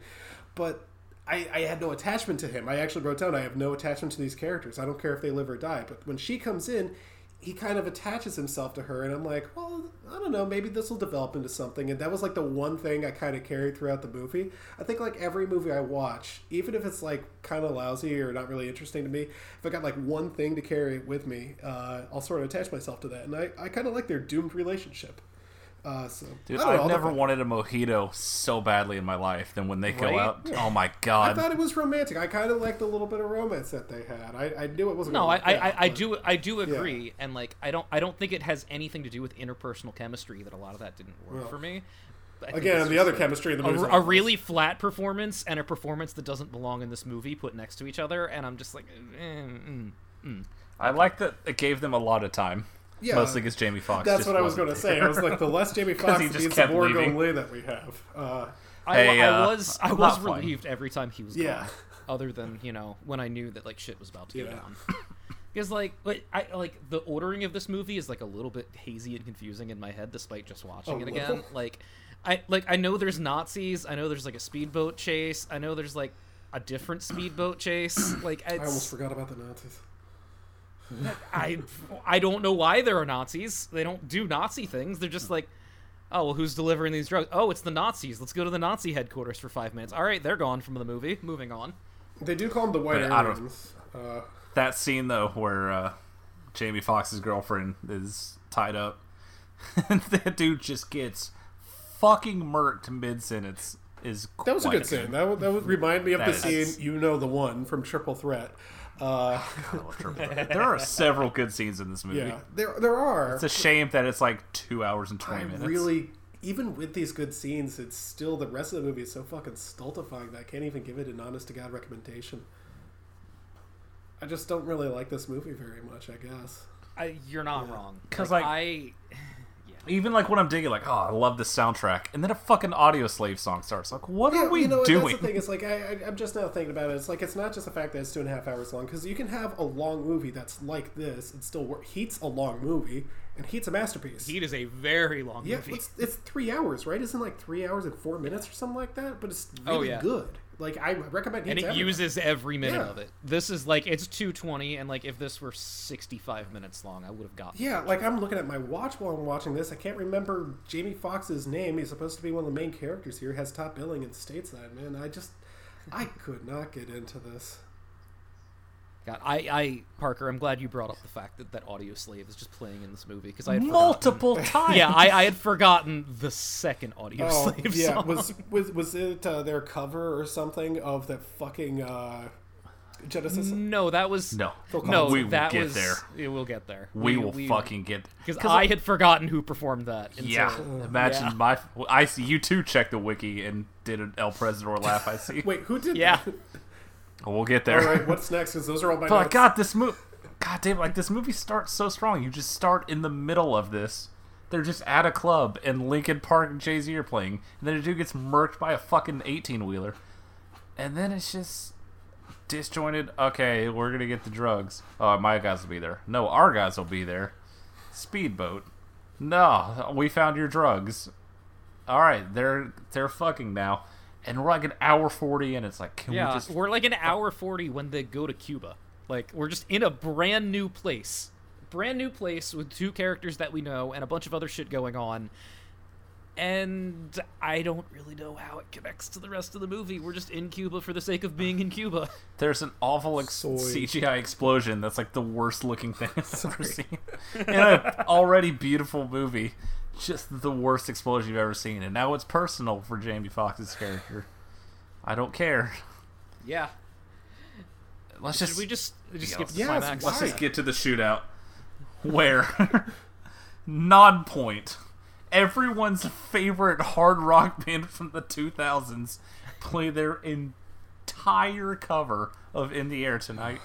D: But I, I had no attachment to him. I actually wrote down I have no attachment to these characters. I don't care if they live or die. But when she comes in, he kind of attaches himself to her, and I'm like, well, I don't know, maybe this will develop into something. And that was like the one thing I kind of carried throughout the movie. I think like every movie I watch, even if it's like kind of lousy or not really interesting to me, if I got like one thing to carry with me, uh, I'll sort of attach myself to that. And I, I kind of like their doomed relationship. Uh, so
F: Dude,
D: I don't know,
F: I've never
D: defend-
F: wanted a mojito so badly in my life than when they go
E: Right?
F: out. Oh my god!
D: I thought it was romantic. I kind of liked the little bit of romance that they had. I, I knew it wasn't.
E: no,
D: gonna
E: I
D: work
E: I,
D: out,
E: I, I
D: but-
E: do I do agree, and like I don't I don't think it has anything to do with interpersonal chemistry that a lot of that didn't work
D: Well,
E: for me.
D: Again, the other
E: like,
D: chemistry in the movie.
E: a really flat performance and a performance that doesn't belong in this movie put next to each other, and I'm just like, eh, mm, mm.
F: I like that it gave them a lot of time.
D: Yeah.
F: mostly because Jamie Foxx.
D: That's
F: just
D: what I was going to say. I was like, the less Jamie Foxx,
F: he just
D: the more
F: leaving.
D: Gong that we have. Uh,
E: I,
F: Hey,
E: I
F: uh,
E: was I was
F: not fine.
E: relieved every time he was
D: Yeah.
E: gone. Other than you know when I knew that like shit was about to go down. Because like, but I like the ordering of this movie is like a little bit hazy and confusing in my head, despite just watching
D: A
E: it again.
D: little?
E: Like, I like I know there's Nazis. I know there's like a speedboat chase. I know there's like a different speedboat chase. Like,
D: I almost forgot about the Nazis.
E: I I don't know why there are Nazis. They don't do Nazi things. They're just like, oh well, who's delivering these drugs? Oh, it's the Nazis. Let's go to the Nazi headquarters for five minutes. All right, they're gone from the movie. Moving on.
D: They do call them the White
F: But
D: Aryans. Uh,
F: that scene though where uh, Jamie Foxx's girlfriend is tied up, and that dude just gets fucking murked mid sentence. Is
D: that was a good scene. That would, that would remind me of
F: That
D: the
F: is-
D: scene, you know, the one from Triple Threat. Uh,
F: there are several good scenes in this movie.
D: yeah, there there are.
F: It's a shame that it's like two hours and
D: I
F: twenty minutes.
D: really, even with these good scenes, it's still the rest of the movie is so fucking stultifying that I can't even give it an honest to god recommendation. I just don't really like this movie very much. I guess.
E: I, you're not wrong.
F: 'Cause,
E: like,
F: like-
E: I
F: Even like when I'm digging, like, oh, I love this soundtrack, and then a fucking Audioslave song starts. Like, what
D: Yeah,
F: are we
D: you know,
F: doing?
D: That's the thing. It's like I, I, I'm just now thinking about it. It's like it's not just the fact that it's two and a half hours long because you can have a long movie that's like this and still work. Heat's a long movie and Heat's a masterpiece.
E: Heat is a very long
D: yeah,
E: movie.
D: it's, it's three hours, right? Isn't like three hours and four minutes or something like that? But it's
E: Oh,
D: really
E: yeah.
D: good. Like I recommend
E: and it
D: everyone.
E: uses every minute
D: Yeah.
E: of it. This is like it's 220, and like if this were 65 minutes long, I would have gotten.
D: Yeah, like I'm looking at my watch while I'm watching this. I can't remember Jamie Foxx's name. He's supposed to be one of the main characters here. Has top billing and states that. Man, I just I could not get into this.
E: God, I, I, Parker, I'm glad you brought up the fact that that Audioslave is just playing in this movie because I had
F: Multiple
E: forgotten-
F: times.
E: Yeah, I, I had forgotten the second audio
D: Oh
E: slave
D: yeah,
E: song.
D: was was was it uh, their cover or something of that fucking uh, Genesis?
E: no, that was
F: No.
E: No,
F: We will
E: that
F: get
E: was,
F: there.
E: Yeah, we'll get there.
F: we, will fucking get
E: because I had forgotten who performed that. Until,
F: Yeah, imagine
E: yeah.
F: my. I see you too. checked the wiki and did an El Presidor laugh. I see.
D: Wait, who did
E: Yeah.
D: that?
F: We'll get there.
D: right, what's next? Because those are all my
F: But
D: notes.
F: God, this movie, God damn, like this movie starts so strong. You just start in the middle of this. They're just at a club, and Linkin Park and Jay Z are playing, and then a dude gets murked by a fucking eighteen wheeler, and then it's just disjointed. Okay, we're gonna get the drugs. Oh, my guys will be there. No, our guys will be there. Speedboat. No, we found your drugs. All right, they're they're fucking now, and we're like an hour forty, and it's like, can
E: Yeah,
F: we just
E: we're like an hour 40 when they go to Cuba. Like, we're just in a brand new place. Brand new place with two characters that we know and a bunch of other shit going on. And I don't really know how it connects to the rest of the movie. We're just in Cuba for the sake of being in Cuba.
F: There's an awful ex- CGI explosion that's like the worst looking thing I've ever seen. In an already beautiful movie, just the worst explosion you've ever seen. And now it's personal for Jamie Foxx's character. I don't care.
E: Yeah.
F: Let's
E: Should
F: just
E: we just just
F: Yeah,
E: skip the
D: yes,
E: climax?
F: let's just get to the shootout where Nonpoint everyone's favorite hard rock band from the 2000s play their entire cover of In the Air Tonight.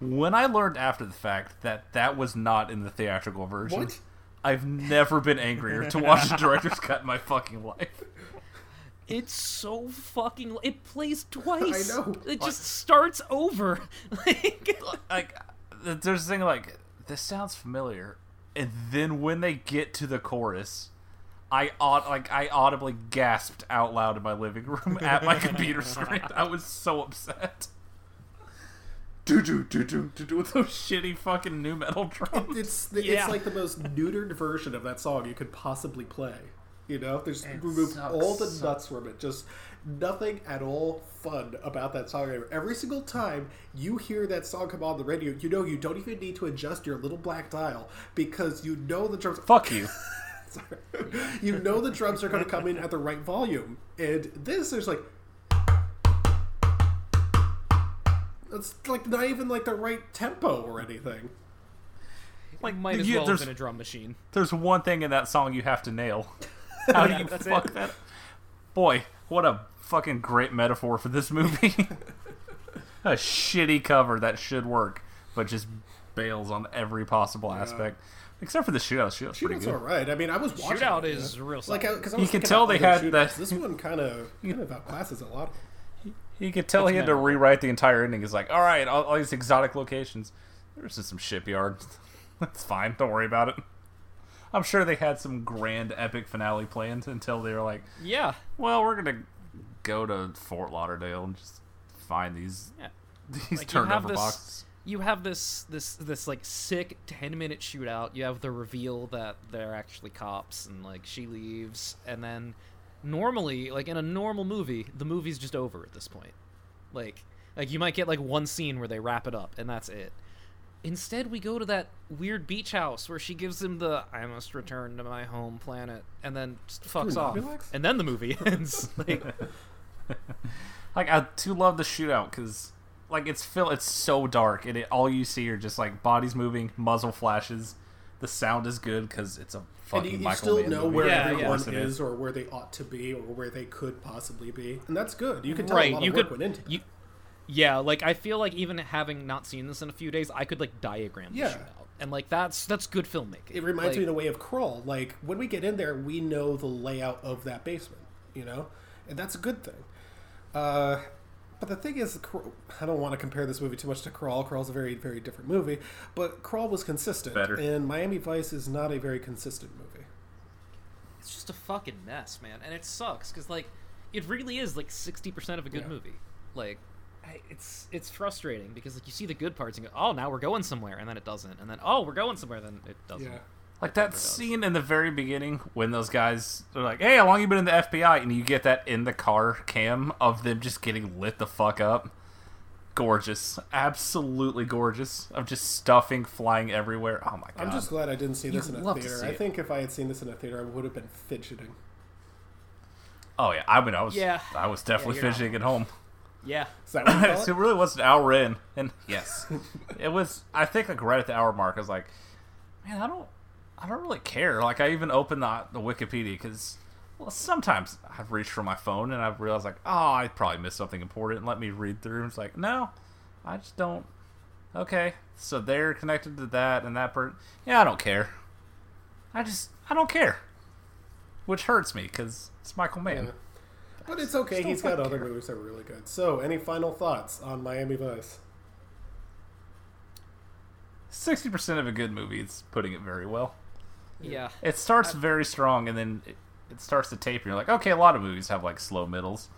F: When I learned after the fact that that was not in the theatrical version,
D: What?
F: I've never been angrier to watch a director's cut in my fucking life.
E: It's so fucking. It plays twice.
D: I know.
E: It just starts over. like,
F: like there's this thing like this sounds familiar and then when they get to the chorus i aud- like i audibly gasped out loud in my living room at my computer screen i was so upset do do do do do do with those shitty fucking nu metal drums
D: It's
E: Yeah.
D: it's like the most neutered version of that song you could possibly play. You know, there's
F: It
D: remove
F: sucks
D: all the
F: so-
D: nuts from it. Just nothing at all fun about that song. Every single time you hear that song come on the radio, you know you don't even need to adjust your little black dial because you know the drums.
F: fuck you
D: you know the drums are going to come in at the right volume, and this there's like. It's like not even like the right tempo or anything.
E: like, might as
F: you-
E: well have been a drum machine.
F: there's one thing in that song you have to nail how do you fuck
E: it.
F: that boy what a fucking great metaphor for this movie a shitty cover that should work but just bails on every possible aspect except for the shootout the shootout's pretty good
D: all right. I mean, I was watching
E: Shootout
D: it,
E: is
D: yeah.
E: real
D: Like,
E: solid.
D: because I
F: You
D: was
F: could
D: thinking
F: tell they had
D: shootouts.
F: the-
D: This one kind of kind of outclasses a lot.
F: You could tell he had to rewrite the entire ending he's like all right all, all these exotic locations there's just some shipyard that's fine don't worry about it i'm sure they had some grand epic finale planned until they were like
E: Yeah.
F: Well, we're gonna go to Fort Lauderdale and just find these
E: Yeah.
F: these
E: Like, have
F: turnover
E: this-
F: boxes.
E: You have this this this like sick ten minute shootout. You have the reveal that they're actually cops, and like she leaves, and then normally, like in a normal movie, the movie's just over at this point. Like like you might get like one scene where they wrap it up, and that's it. Instead, we go to that weird beach house where she gives him the "I must return to my home planet," and then just fucks off,
D: relax?
E: and then the movie ends. like,
F: Like I do love the shootout because like it's feel it's so dark and it all you see are just like bodies moving, muzzle flashes. The sound is good because it's a fucking
D: And
F: fucking
D: you, you
F: Michael
D: still
F: Mann
D: know
F: movie.
D: where
E: Yeah, yeah.
D: everyone
F: Of course it
D: is, or where they ought to be, or where they could possibly be, and that's good. You can tell
E: right
D: a lot
E: you
D: of work
E: could
D: went into.
E: you yeah like i feel like even having not seen this in a few days i could like diagram the
D: Yeah.
E: shootout and like that's that's good filmmaking
D: It reminds me
E: Like,
D: in a way of Crawl. Like when we get in there, we know the layout of that basement, you know, and that's a good thing. Uh, but the thing is, I don't want to compare this movie too much to Crawl. Crawl's a very, very different movie, but Crawl was consistent,
F: Better.
D: and Miami Vice is not a very consistent movie.
E: it's just a fucking mess man and it sucks because like it really is like 60% of a good
D: Yeah.
E: movie like it's it's frustrating because like you see the good parts and go oh now we're going somewhere and then it doesn't and then oh we're going somewhere then it doesn't
F: Like that scene in the very beginning when those guys are like, "Hey, how long you been in the FBI?" and you get that in the car cam of them just getting lit the fuck up. Gorgeous, absolutely gorgeous. Of just stuffing flying everywhere. Oh my god!
D: I'm just glad I didn't see this
F: You'd
D: in a theater. I think if I had seen this in a theater, I would have been fidgeting.
F: Oh yeah, I mean, I was,
E: Yeah.
F: I was definitely
E: you're not
F: fidgeting at home.
E: yeah
D: Is that what you call
F: it
D: it?
F: really was an hour in, and yes, it was. I think like right at the hour mark, I was like, man, I don't, I don't really care. Like I even open the the Wikipedia because, well, sometimes I've reached for my phone and I've realized like, oh, I probably missed something important. And let me read through. And it's like, no, I just don't. Okay, so they're connected to that and that person. Yeah, I don't care. I just, I don't care. Which hurts me because it's Michael Mann.
D: Yeah. But it's okay. He's got
F: fucking
D: other
F: care.
D: movies that were really good. So, any final thoughts on Miami Vice?
F: Sixty percent of a good movie is putting it very well.
E: Yeah
F: It starts very strong, and then it, it starts to taper. You're like, okay, a lot of movies have like slow middles,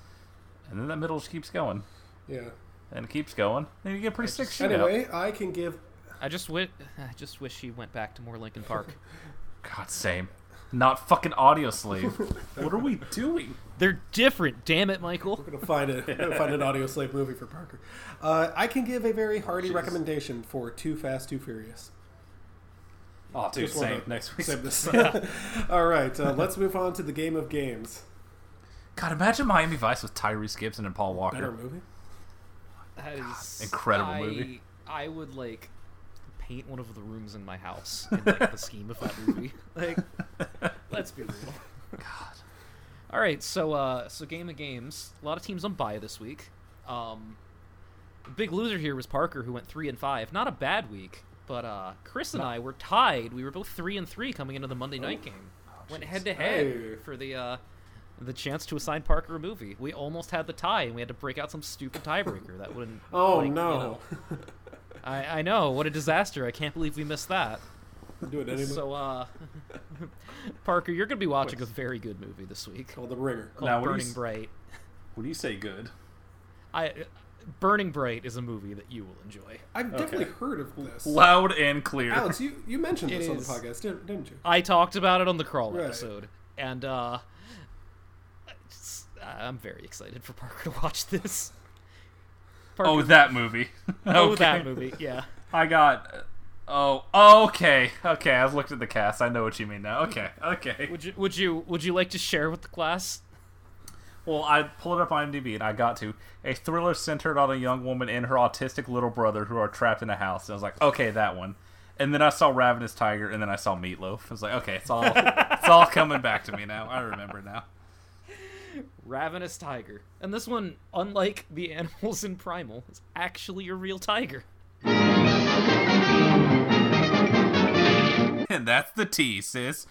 F: and then that middle just keeps going,
D: Yeah.
F: and it keeps going. Then you get a pretty sick shootout.
D: Anyway, I can give.
E: i just wish i just wish she went back to more Linkin Park
F: God, same. Not fucking Audioslave. what are we doing?
E: they're different damn it michael
D: We're gonna find a gonna find an Audioslave movie for Parker. Uh, I can give a very hearty recommendation for Too Fast, Too Furious.
F: Oh, dude,
D: Just wanna
F: same. Next week.
D: save this. All right, uh, let's move on to the game of games.
F: God, imagine Miami Vice with Tyrese Gibson and Paul Walker.
D: Better movie.
E: That is
F: incredible
E: I,
F: movie.
E: I would like paint one of the rooms in my house in like the scheme of that movie. Like, let's be real. God. All right, so uh, so game of games. A lot of teams on bye this week. Um, big loser here was Parker, who went three and five. Not a bad week, but uh, Chris and I were tied. We were both three and three coming into the Monday night game. went head to head for the uh, the chance to assign Parker a movie. We almost had the tie, and we had to break out some stupid tiebreaker that wouldn't.
D: Oh
E: like, you
D: no!
E: know. I, I know what a disaster. I can't believe we missed that.
D: Do it anyway.
E: So, uh, Parker, you're gonna be watching a very good movie this week
D: Called The Ringer.
E: called
F: Now, what do you
E: Bright.
F: When you say good,
E: I Burning Bright is a movie that you will enjoy.
D: I've definitely heard of this.
F: loud and clear.
D: Alex, you, you mentioned
E: It
D: this on the podcast, didn't, didn't you?
E: I talked about it on the crawl
D: Right.
E: episode, and uh, it's- I'm very excited for Parker to watch this. Parker,
F: Oh, that movie.
E: oh,
F: Okay.
E: that movie, yeah.
F: I got. Oh, oh, okay, okay. I've looked at the cast. I know what you mean now. Okay, okay.
E: Would you would you would you like to share with the class?
F: Well, I pulled it up on IMDb and I got to a thriller centered on a young woman and her autistic little brother who are trapped in a house. And I was like, okay, that one. And then I saw Ravenous Tiger, and then I saw Meatloaf. I was like, okay, it's all it's all coming back to me now. I remember now.
E: Ravenous Tiger. And this one, unlike the animals in Primal, is actually a real tiger.
F: And that's the T, sis.